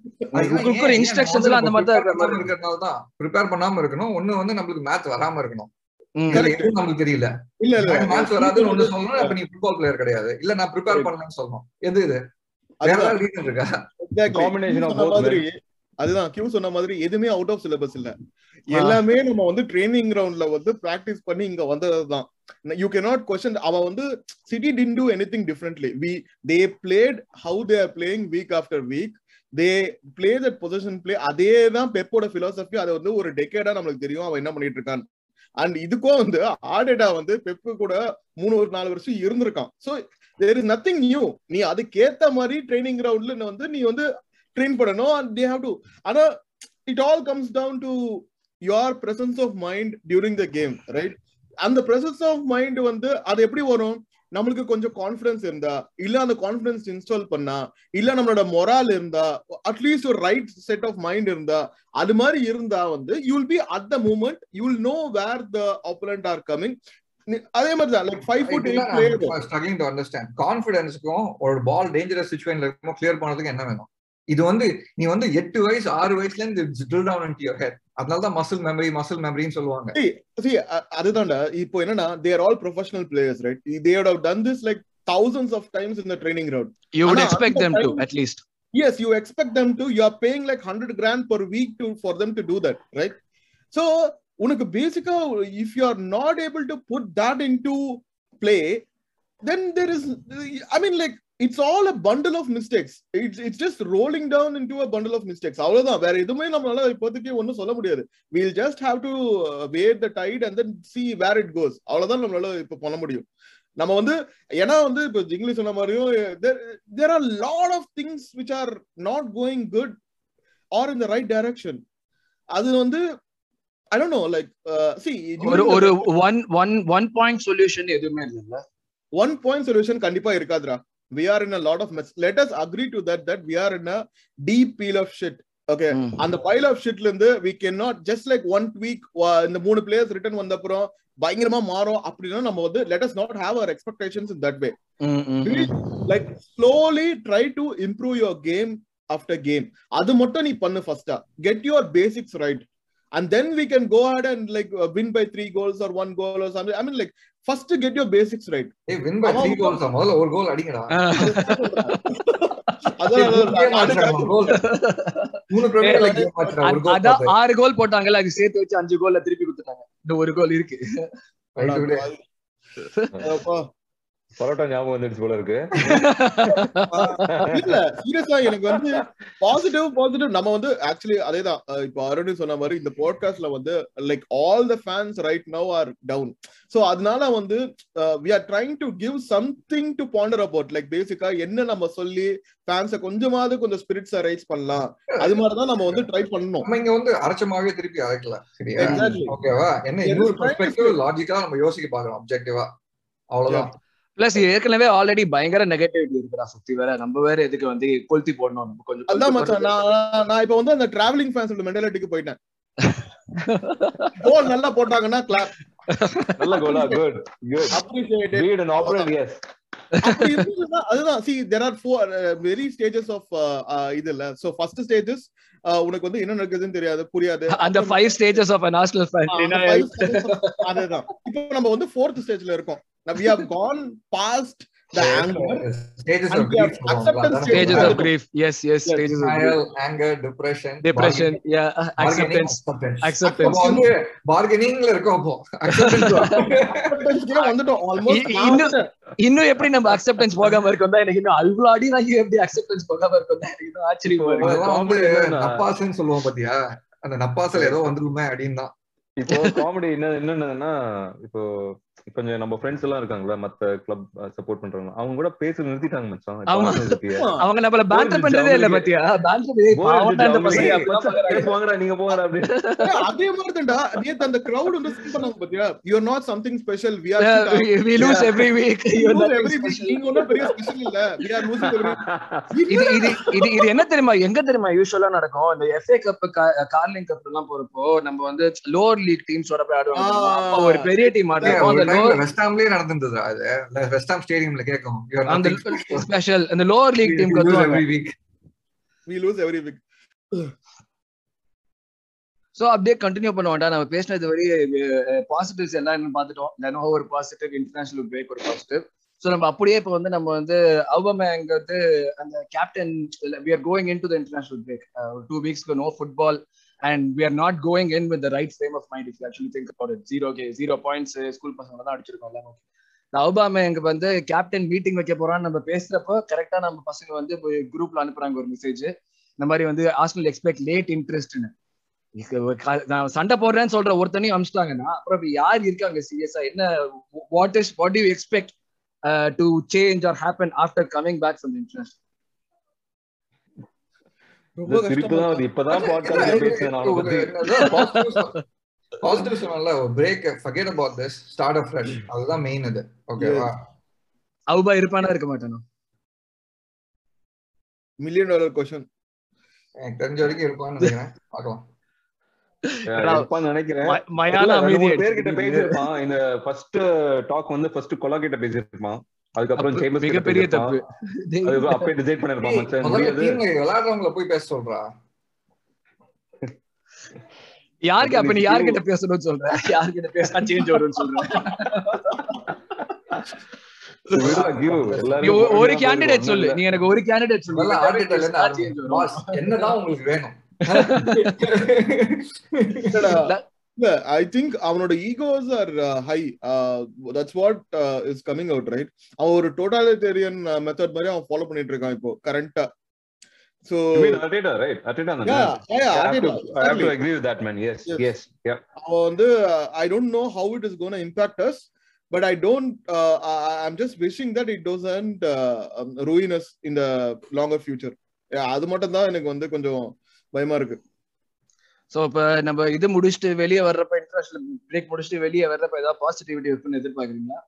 இன்ஸ்ட்ரக்ஷன்ஸ் அந்த மாதிரி தான் இருக்கிற மாதிரி இருக்கு. இருக்கிறதுனால தான் ப்ரிப்பேர் பண்ணாம இருக்கணும். ஒண்ணு வந்து நம்மளுக்கு மேத் வராம இருக்கணும். நம்மளுக்கு தெரியல. இல்ல இல்ல. வராதுன்னு ஒண்ணு சொல்லணும் அப்ப நீ ஃபுட்பால் பிளேயர் கிடையாது. இல்ல நான் ப்ரிப்பேர் பண்ணலன்னு சொல்லணும். எது இது? வேற அதுதான். சொன்ன மாதிரி அதுதான். கியூ சொன்ன மாதிரி எதுவுமே அவுட் ஆஃப் சிலபஸ் இல்ல. எல்லாமே நம்ம வந்து ட்ரைனிங் கிரவுண்ட்ல வந்து பிராக்டிஸ் பண்ணி இங்க வந்ததுதான். யூ கேனாட் கொஸ்டின் அவன் வந்து city didn't do anything differently we they played how they are playing week after week they play that position play அதே தான் பெப்போட பிலாசபி அதை வந்து ஒரு டெக்கேடா நம்மளுக்கு தெரியும். அவன் என்ன பண்ணிட்டு இருக்கான்? அண்ட் இதுக்கும் வந்து ஆடேடா வந்து பெப்பு கூட மூணு ஒரு நாலு வருஷம் இருந்திருக்கான். So there is nothing new நீ அதுக்கேத்த மாதிரி ட்ரைனிங் கிரவுண்ட்ல வந்து நீ வந்து ட்ரெயின் பண்ணணும். அண்ட் தே ஹாவ் டு ஆனா it all comes down to your presence of mind during the game right அந்த பிரசன்ஸ் ஆஃப் மைண்ட் வந்து அது எப்படி வரும்? நம்மளுக்கு கொஞ்சம் கான்பிடன்ஸ் இருந்தா இல்ல அந்த கான்பிடன்ஸ் இன்ஸ்டால் பண்ணா இல்ல நம்மளோட மொரால் இருந்தா அட்லீஸ்ட் ஒரு ரைட் செட் ஆஃப் மைண்ட் இருந்தா அது மாதிரி இருந்தா வந்து you will be at the moment you will know where the opponent are coming அதே மாதிரி தான் like five foot struggling to understand கான்ஃபிடன்ஸ்க்கும் ஒரு பால் டேஞ்சரஸ் சுச்சுவேஷன்ல இருக்கும் கிளியர் பண்ணதுக்கு என்ன வேணும்? இது வந்து நீ வந்து எட்டு வயசு ஆறு வயசுல இருந்து drill down into your head அதனால தான் மசில் மெமரி மசில் மெமரின்னு சொல்லுவாங்க see அ- அதுதான்டா இப்போ என்னன்னா they are all professional players right they would have done this like thousands of times in the training ground You would ஆனா expect அந்த them to time- at least. yes you expect them to you are paying like 100 grand per week to for them to do that right so உனக்கு பேசிக்கா if you are not able to put that into play then there is i mean like it's all a bundle of mistakes. It's it's just rolling down into a bundle of mistakes. அவ்வளவுதான். வேற எதுவுமே நம்மளால இப்போதைக்கு ஒன்றும் சொல்ல முடியாது. We'll just have to uh, wait the tide and then see where it goes. அவ்வளவுதான் நம்மளால இப்ப பண்ண முடியும். நம்ம வந்து ஏன்னா வந்து இப்போ ஜிங்லி சொன்ன மாதிரியும் there are lot of things which are not going good or in the right direction அது வந்து I don't know like see ஒரு ஒரு one one one point solution எதுவுமே இல்லைல்ல. ஒன் பாயிண்ட் சொல்யூஷன் கண்டிப்பா இருக்காதுடா. We are in a lot of mess let us agree to that that we are in a deep pile of shit okay ம். அந்த pile of ஷிட்ல இருந்து we cannot just like one week இந்த மூணு players return வந்த அப்புறம் பயங்கரமா மாறும் அப்படின்னா நம்ம வந்து let us not have our expectations in that way ம், ம், ம். like slowly try to improve your game after game அது மட்டும் நீ பண்ணு ஃபர்ஸ்டா get your basics right and then we can go ahead and like uh, win by three goals or one goal or something. I mean like first get your basics right. ஏய் win by three goals முதல்ல ஒரு கோல் அடிங்கடா. ஆறு கோல் போட்டாங்கல்ல அது சேர்த்து வச்சு அஞ்சு கோல்ல திருப்பி கொடுத்துட்டாங்க. இந்த ஒரு கோல் இருக்கு. பரோட்டா ஞாபகம் வந்துடுச்சு போல இருக்கு. இல்ல சீரியஸா எனக்கு வந்து பாசிட்டிவ் பாசிட்டிவ் நம்ம வந்து ஆக்சுவலி அதேதான். இப்போ அருண் சொன்ன மாதிரி இந்த பாட்காஸ்ட்ல வந்து like all the fans right now are down so அதனால வந்து we are trying to give something to ponder about like பேசிக்கா என்ன நம்ம சொல்லி ஃபேன்ஸை கொஞ்சமாவது கொஞ்சம் ஸ்பிரிட்ஸை ரைஸ் பண்ணலாம். அது மாதிரி தான் நம்ம வந்து ட்ரை பண்ணணும். நம்ம இங்க வந்து அரைச்சமாவே திருப்பி அரைக்கல. சரியா. ஓகேவா என்ன இன்னொரு பெர்ஸ்பெக்டிவ் லாஜிக்கா நம்ம யோசிக்க பாக்குறோம் அப்ஜெக்டிவா அவ்வளவுதான். பிளஸ் ஏற்கனவே ஆல்ரெடி பயங்கர நெகட்டிவிட்டி இருக்குடா சுத்தி வேற. நம்ம வேற எதுக்கு வந்து கொளுத்தி போடணும்? நம்ம கொஞ்சம் அதான் மச்சான் நான் நான்- இப்ப வந்து அந்த டிராவலிங் ஃபேன்ஸோட மென்டாலிட்டிக்கு போயிட்டேன். கோல் நல்லா போட்டாங்கன்னா கிளாப் நல்ல Cola good good appreciate read and operate yes அதுதான். See there are four uh, very stages of uh, uh, இது இல்ல. So first stages uh, உனக்கு வந்து என்ன நடக்குதுன்னு தெரியாது புரியாது. அந்த five stages of an Arsenal fan. அதுதான். இப்போ நம்ம வந்து ஃபோர்த் ஸ்டேஜ்ல இருக்கோம். Now we have gone past the anger Stages of grief acceptance stages Stages of grief yes yes stages of grief anger, depression, depression bargaining, yeah bargaining, acceptance acceptance. bargainingல இருக்கோம் அப்போ. இ- இன்னும் இன்னும் எப்படி நம்ம அக்செப்டன்ஸ் போகாம இருக்கோம் தான் எனக்கு இன்னும் அவ்வளோ அடி நான் எப்படி அக்செப்டன்ஸ் போகாம இருக்கோம் தான் எனக்கு இன்னும் ஆச்சரியமா இருக்கு நப்பாசுன்னு சொல்லுவோம் பாத்தியா அந்த நப்பாசல் ஏதோ வந்துருமே அப்படின்னு தான் இப்போ காமெடி என்ன என்னன்னா இப்போ கொஞ்சம் நம்ம ஃப்ரெண்ட்ஸ் எல்லாம் இருக்காங்களா மத்த கிளப் சப்போர்ட் பண்றவங்க அவங்க கூட பேச நிறுத்திட்டாங்க மச்சான். அவங்க நம்மள பேண்டர் பண்றதே இல்ல பாத்தியா? பேண்டர் Bore பாவம்டா இந்த அடிச்சிச்சு பசங்க அவங்களுக்கு. அப்படிலாம் மச்சான், பேச வாங்கடா நீங்க போங்கடா அப்படின்னு அதே மாதிரி தான்டா நேத்து அந்த crowd வந்து sing பண்ணாங்க பாத்தியா? You are not something special. We are Yeah, shit. we- we lose every week. We You're lose nothing every week. special. நீங்க ஒண்ணும் பெரிய ஸ்பெஷல் இல்ல. We are losing every இது இது இது இது என்ன தெரியுமா? எங்க தெரியுமா யூஸ்வலா நடக்கும்? இந்த எஃப்ஏ கப் கார்லிங் கப் எல்லாம் போறப்போ நம்ம வந்து லோவர் லீக் டீம்ஸோட போய் ஆடுவாங்க ஒரு பெரிய டீம் ஏய், வெஸ்ட் ஹாம்லயே அது. வெஸ்ட் ஹாம் ஸ்டேடியம்ல are அந்த. ஸ்பெஷல் அந்த lower league We team lose கத்துவாங்க. every week. we lose every week. So அப்படியே கண்டினியூ பண்ண வேண்டாம். நம்ம பேசினது வரை பாசிட்டிவ்ஸ் எல்லாம் என்னன்னு பார்த்துட்டோம். ஒரு பாசிட்டிவ் இன்டர்நேஷனல் பிரேக் ஒரு பாசிட்டிவ் நம்ம அப்படியே இப்போ வந்து நம்ம வந்து அவ்வமேங்க வந்து அந்த captain we are going in to the international break ஒரு two வீக்ஸ்க்கு no football and we are not going in with right frame of mind if actually think about it zero K zero points school பசங்க தான் அடிச்சிருக்கோம் எல்லாம். Okay அவுபாமே எங்க வந்து captain meeting வைக்க போறான்னு நம்ம பேசுறப்போ கரெக்டா நம்ம பசங்க வந்து குரூப்ல அனுப்புறாங்க ஒரு மெசேஜ் இந்த மாதிரி வந்து ஆஸ்னல் எக்ஸ்பெக்ட் லேட் இன்ட்ரெஸ்ட்னு நான் சண்டை போடுறேன்னு சொல்ற ஒருத்தனையும் அமிச்சிட்டாங்கன்னா அப்புறம் யார் இருக்காங்க சீரியஸா என்ன what is what you expect to change or happen after coming back from international ரொம்ப சிரிப்பு தான். வருது. இப்பதான் பாட்காஸ்ட் பேசுறேன் நான் அவனை பத்தி பாசிட்டிவ் சொன்னல ஒரு break forget about this start off fresh அதுதான் மெயின் இது. ஓகேவா அவுபா இருப்பானா இருக்க மாட்டானோ? மில்லியன் டாலர் கொஸ்டின் எனக்கு தெரிஞ்ச வரைக்கும் இருப்பான்னு நினைக்கிறேன். பார்க்கலாம். நினைக்கிறேன். பேர்கிட்ட பேசியிருப்பான். இந்த ஃபர்ஸ்ட் டாக் வந்து ஃபர்ஸ்ட் கொலா கிட்ட பேசியிருப்பான். அதுக்கப்புறம் அப்ப மிகப்பெரிய. தப்பு. அதுக்கப்புறம் அப்பயே டிசைட் பண்ணிருப்பான் மச்சான்? விளையாடுறவங்கள போய் பேச சொல்றா. யாருக்கு அப்ப நீ யார்கிட்ட பேசணும்னு சொல்ற? யார்கிட்ட பேசினா சேஞ்ச் வரும்னு சொல்ற? ஒரு கேண்டிடேட் சொல்லு. நீ எனக்கு ஒரு கேண்டிடேட் சொல்லு. என்னதான் உங்களுக்கு வேணும்? ஐ திங்க் அவனோட egos are high that's what is coming out right அவன் ஒரு டோட்டாலிட்டேரியன் மெத்தட் மாதிரி அவன் ஃபாலோ பண்ணிட்டு இருக்கான் இப்போ கரண்டா so You mean Arteta, right? Arteta தானே? yeah yeah I have to- Arteta, I have to exactly. agree with that, man. Yes, Yes. yes, yeah. அவன் வந்து I don't know how it is gonna impact us but I don't I'm just wishing that it doesn't ruin us in the longer future அது மட்டும் தான் எனக்கு வந்து கொஞ்சம் பயமா இருக்கு சோ இப்ப நம்ம இது முடிச்சுட்டு வெளியே வர்றப்ப இன்டர்நேஷனல் பிரேக் முடிச்சுட்டு வெளியே வர்றப்ப ஏதாவது பாசிட்டிவிட்டி இருக்குன்னு எதிர்பார்க்கறீங்களா?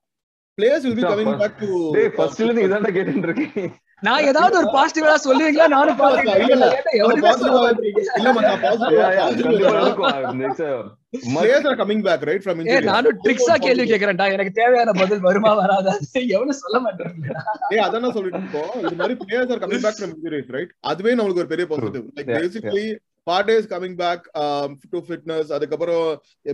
Players will be coming back to டேய், first ல இருந்து இதான்டா கேட்டுட்டு இருக்கேன். நான் ஏதாவது ஒரு பாசிட்டிவா சொல்லுவீங்களா? நானும் இல்ல, இல்ல. இல்ல. கண்டிப்பா positive coming back right from a injury நானும் ட்ரிக்ஸா கேள்வி கேக்குறேன்டா. எனக்கு தேவையான பதில் வருமா வராதா? எவனும் சொல்ல மாட்டேங்க ஏய் அதான் நான் சொல்லிட்டு இருக்கோம் இது மாதிரி players are coming back from injuries right அதுவே நமக்கு ஒரு பெரிய positive like basically part is coming back to fitness அதுக்கப்புறம்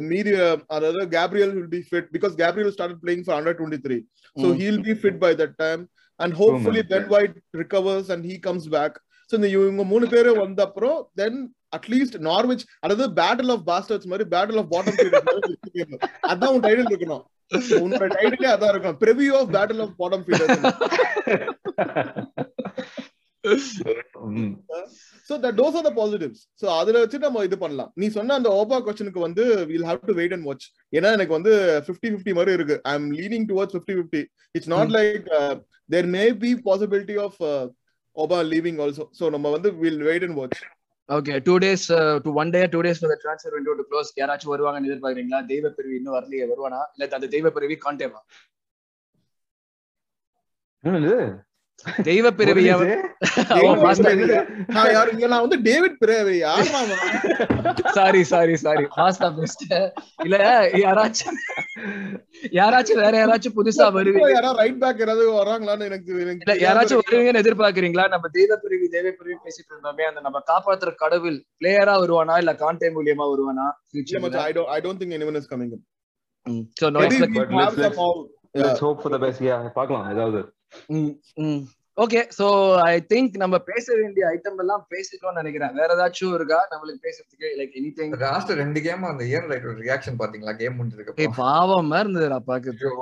மீதி அதாவது Gabriel will be fit because Gabriel start playing for under twenty three so. He'll be fit by that time and hopefully Ben White recovers and he comes back so இந்த இவங்க மூணு பேர் வந்த அப்புறம் then at least Norwich அதாவது battle of bastards மாதிரி battle of bottom அதான் உன் டைட்டில் இருக்கணும். உன்னோட டைட்டிலே அதான் இருக்கணும் preview of battle of bottom feeders ம். So that those are the positives so அதுல வச்சு நம்ம இது பண்ணலாம். நீ சொன்ன அந்த ஓபா கொஸ்டினுக்கு வந்து will have to wait and watch ஏன்னா எனக்கு வந்து 50 50 மாதிரி இருக்கு. I am leaning towards 50 50 it's not like there may be possibility of Auba leaving also so நம்ம வந்து will wait and watch okay two days to one day two days for transfer window to close யாராச்சும் வருவாங்கன்னு எதிர்பார்க்கறீங்களா? தெய்வ பிரிவு இன்னும் வரலையே வருவானா? இல்ல அந்த தெய்வ பிரிவி என்னது? தெய்வ பிறவி. பிறவி. நான் வந்து டேவிட் பிரேவே யாரா சாரி சாரி சாரி. ஃபாஸ்டா பெஸ்ட் இல்ல யாராச்சும் யாராச்சும் வேற யாராச்சும் புதுசா வருவீங்க? யாரா ரைட் பேக் யாராவது வராங்களான்னு எனக்கு யாராச்சும் வருவீங்கன்னு எதிர்பார்க்கறீங்களா? நம்ம தெய்வ பிரிவி தெய்வ பிரிவி பேசிட்டு இருந்தோமே அந்த நம்ம காப்பாத்துற கடவுள் பிளேயரா வருவானா? இல்ல கான்டென்ட் மூலியமா வருவானா? don't I don't think anyone is coming in. So no let's hope for the best yeah பார்க்கலாம். ஏதாவது ஓகே சோ ஐ திங்க் நம்ம பேச வேண்டிய ஐட்டம் எல்லாம் பேசிட்டோம்னு நினைக்கிறேன். வேற ஏதாச்சும் இருக்கா? நம்மளுக்கு பேசுறதுக்கு லைக் எனி திங் லாஸ்ட் ரெண்டு கேம் அந்த இயர் ரைட்டர் ரியாக்ஷன் பாத்தீங்களா கேம் முடிஞ்சதுக்கு ஏய் பாவமா இருந்ததுடா பாக்குறது ஐயோ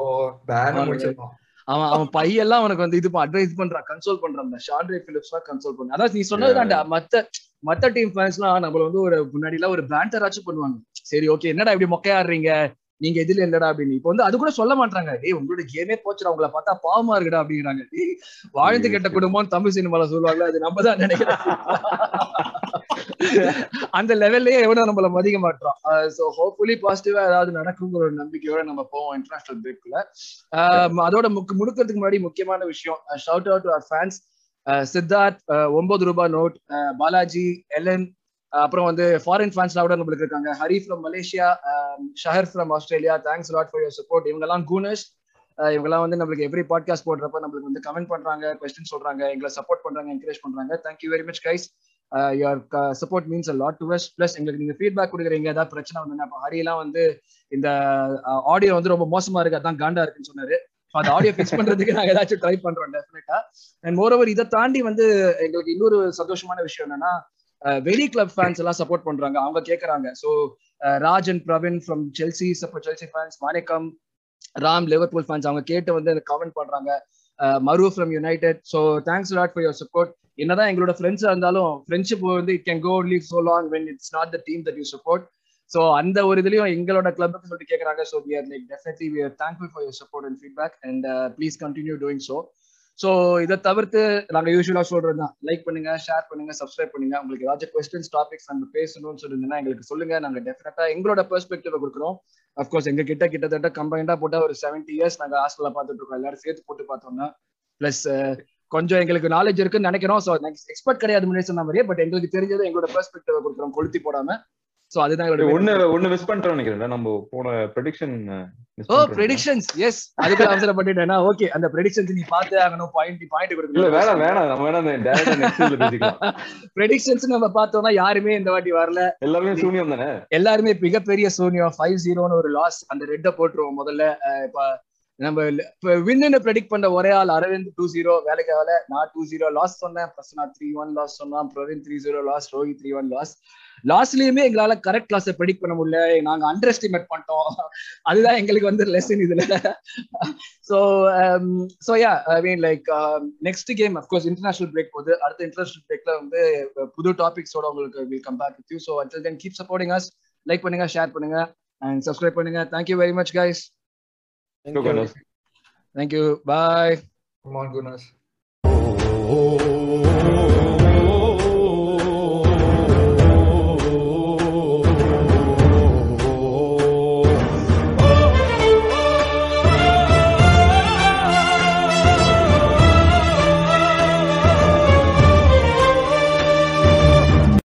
பேன் முடிச்சிருக்கோம் அவன் அவன் பையெல்லாம் அவனுக்கு வந்து இது அட்வைஸ் பண்றான் கன்சோல் பண்றான் ஷார்ட்ரே பிலிப்ஸ் எல்லாம் கன்சோல் பண்றான் அதான் நீ சொன்னதுதான்டா மத்த மத்த டீம் ஃபேன்ஸ்லாம் நம்மள வந்து ஒரு முன்னாடி எல்லாம் ஒரு பேண்டராச்சும் பண்ணுவாங்க. சரி ஓகே என்னடா இப்படி மொக்கையாடுறீங்க? நீங்க எதுல இல்லடா அப்படின்னு. இப்போ வந்து அது கூட சொல்ல மாட்டாங்க டேய் உங்களோட கேமே போச்சுடா உங்களை பார்த்தா பாவமா இருக்குடா அப்படிங்கிறாங்க. டேய் வாழ்ந்து கெட்ட குடும்பம் தமிழ் சினிமால சொல்லுவாங்க அது நம்ம தான் நினைக்கிறேன் அந்த லெவல்லயே எவனும் நம்மள மதிக்க மாட்டோம் சோ ஹோப்ஃபுல்லி பாசிட்டிவா ஏதாவது நடக்குங்கிற ஒரு நம்பிக்கையோட நம்ம போவோம் இன்டர்நேஷனல் பிரேக்குள்ள அதோட முக்கு முடுக்கிறதுக்கு முன்னாடி முக்கியமான விஷயம் shout out to fans Siddharth ஒன்பது ரூபாய் நோட் பாலாஜி எலன் அப்புறம் வந்து ஃபாரின் ஃபேன்ஸ்லாம் கூட நம்மளுக்கு இருக்காங்க. Hari from Malaysia Shahar from Australia thanks lot for your support இவங்கெல்லாம் கூனஸ் uh, இவங்கெல்லாம் வந்து நம்மளுக்கு எவ்ரி பாட்காஸ்ட் போடுறப்ப நம்மளுக்கு வந்து கமெண்ட் பண்றாங்க கொஸ்டின் சொல்றாங்க எங்களை சப்போர்ட் பண்றாங்க என்கரேஜ் பண்றாங்க. Thank you very much guys your support means a lot to us plus எங்களுக்கு நீங்க ஃபீட்பேக் கொடுக்குறீங்க ஏதாவது பிரச்சனை வந்து இப்போ ஹரியெல்லாம் வந்து இந்த uh, ஆடியோ வந்து ரொம்ப மோசமா இருக்கு அதான் காண்டா இருக்குன்னு சொன்னாரு. அந்த ஆடியோ ஃபிக்ஸ் பண்றதுக்கு நாங்க ஏதாச்சும் ட்ரை பண்றோம் டெஃபினட்டா அண்ட் மோரோவர் இதை தாண்டி வந்து எங்களுக்கு இன்னொரு சந்தோஷமான விஷயம் என்னன்னா வெளி கிளப் ஃபேன்ஸ் எல்லாம் சப்போர்ட் பண்றாங்க. அவங்க கேக்குறாங்க. So Raj and Praveen from Chelsea support Chelsea fans Manickam Ram Liverpool fans அவங்க கேட்டு வந்து கமெண்ட் பண்றாங்க. Maru from United so thanks lot for your support என்னதான் எங்களோட ஃப்ரெண்ட்ஸா இருந்தாலும் ஃப்ரெண்ட்ஷிப் வந்து it can go only so long when it's not the team that you support so அந்த ஒரு இதுலயும் எங்களோட கிளப்புக்கு சொல்லிட்டு கேட்கறாங்க so we are like definitely we are thankful for your support and feedback and please continue doing so so இதை தவிர்த்து நாங்கள் யூஸ்வலாக சொல்றது தான் லைக் பண்ணுங்க ஷேர் பண்ணுங்க சப்ஸ்கிரைப் பண்ணுங்க. உங்களுக்கு ஏதாச்சும் கொஸ்டின்ஸ் டாபிக்ஸ் நம்ம பேசணும்னு சொல்லிருந்தீங்கன்னா எங்களுக்கு சொல்லுங்க. நாங்கள் டெஃபினட்டா எங்களோட பெர்ஸ்பெக்டிவ் கொடுக்குறோம். அஃப்கோர்ஸ் எங்க கிட்ட கிட்டத்தட்ட கம்பைண்டா போட்டா ஒரு செவன்டி இயர்ஸ் நாங்கள் ஹாஸ்டலில் பார்த்துட்டு இருக்கோம். எல்லாரும் சேர்த்து போட்டு பார்த்தோம்னா. பிளஸ் கொஞ்சம் எங்களுக்கு நாலேஜ் இருக்குன்னு நினைக்கிறோம். ஸோ எக்ஸ்பர்ட் கிடையாது முன்னாடி சொன்ன மாதிரியே பட் எங்களுக்கு தெரிஞ்சது எங்களோட பெர்ஸ்பெக்டிவ் கொடுக்குறோம். கொளுத்தி போடாம. ஸோ அதுதான் ஒண்ணு ஒண்ணு மிஸ் பண்றோம் நினைக்கிறேன் நம்ம போன ப்ரெடிக்ஷன் ஓ ப்ரெடிக்ஷன்ஸ் எஸ் அதுக்கு அவசரப்பட்டுட்டேன்னா ஓகே அந்த ப்ரெடிக்ஷன்ஸ் நீ பார்த்து ஆகணும் பாயிண்ட் பாயிண்ட் இல்ல கொடுக்கணும். வேணாம் வேணாம். நம்ம வேணா டைரக்டா பேசிக்கலாம். ப்ரெடிக்ஷன்ஸ் நம்ம பார்த்தோம்னா யாருமே இந்த வாட்டி வரல. எல்லாமே சூனியம் தானே? எல்லாருமே மிகப்பெரிய சூனியம். ஃபைவ் ஜீரோன்னு ஒரு லாஸ் அந்த ரெட்டை போட்டுருவோம் முதல்ல. இப்ப நம்ம வின்னு ப்ரெடிக்ட் பண்ண ஒரே ஆள் அரவிந்த் டூ ஜீரோ வேலைக்கு வேலை நான் டூ ஜீரோ லாஸ் சொன்னேன். ஃபர்ஸ்ட் நான் த்ரீ ஒன் லாஸ் சொன்னான். Praveen three zero loss Rohit three one loss லாஸ்ட்லயுமே எங்களால கரெக்ட் கிளாஸ் ப்ரெடிக்ட் பண்ண முடியல. நாங்க அண்டர் எஸ்டிமேட் பண்ணிட்டோம். அதுதான் எங்களுக்கு வந்து லெசன் இதுல. So so yeah I mean like next game of course international break போகுது. அடுத்த இன்டர்நேஷனல் பிரேக்ல வந்து புது டாபிக்ஸோட உங்களுக்கு will come back with you so until then keep supporting us like பண்ணுங்க ஷேர் பண்ணுங்க அண்ட் சப்ஸ்கிரைப் பண்ணுங்க. Thank you very much guys Thank you. Thank you bye Come on, goodness. Oh, oh, oh,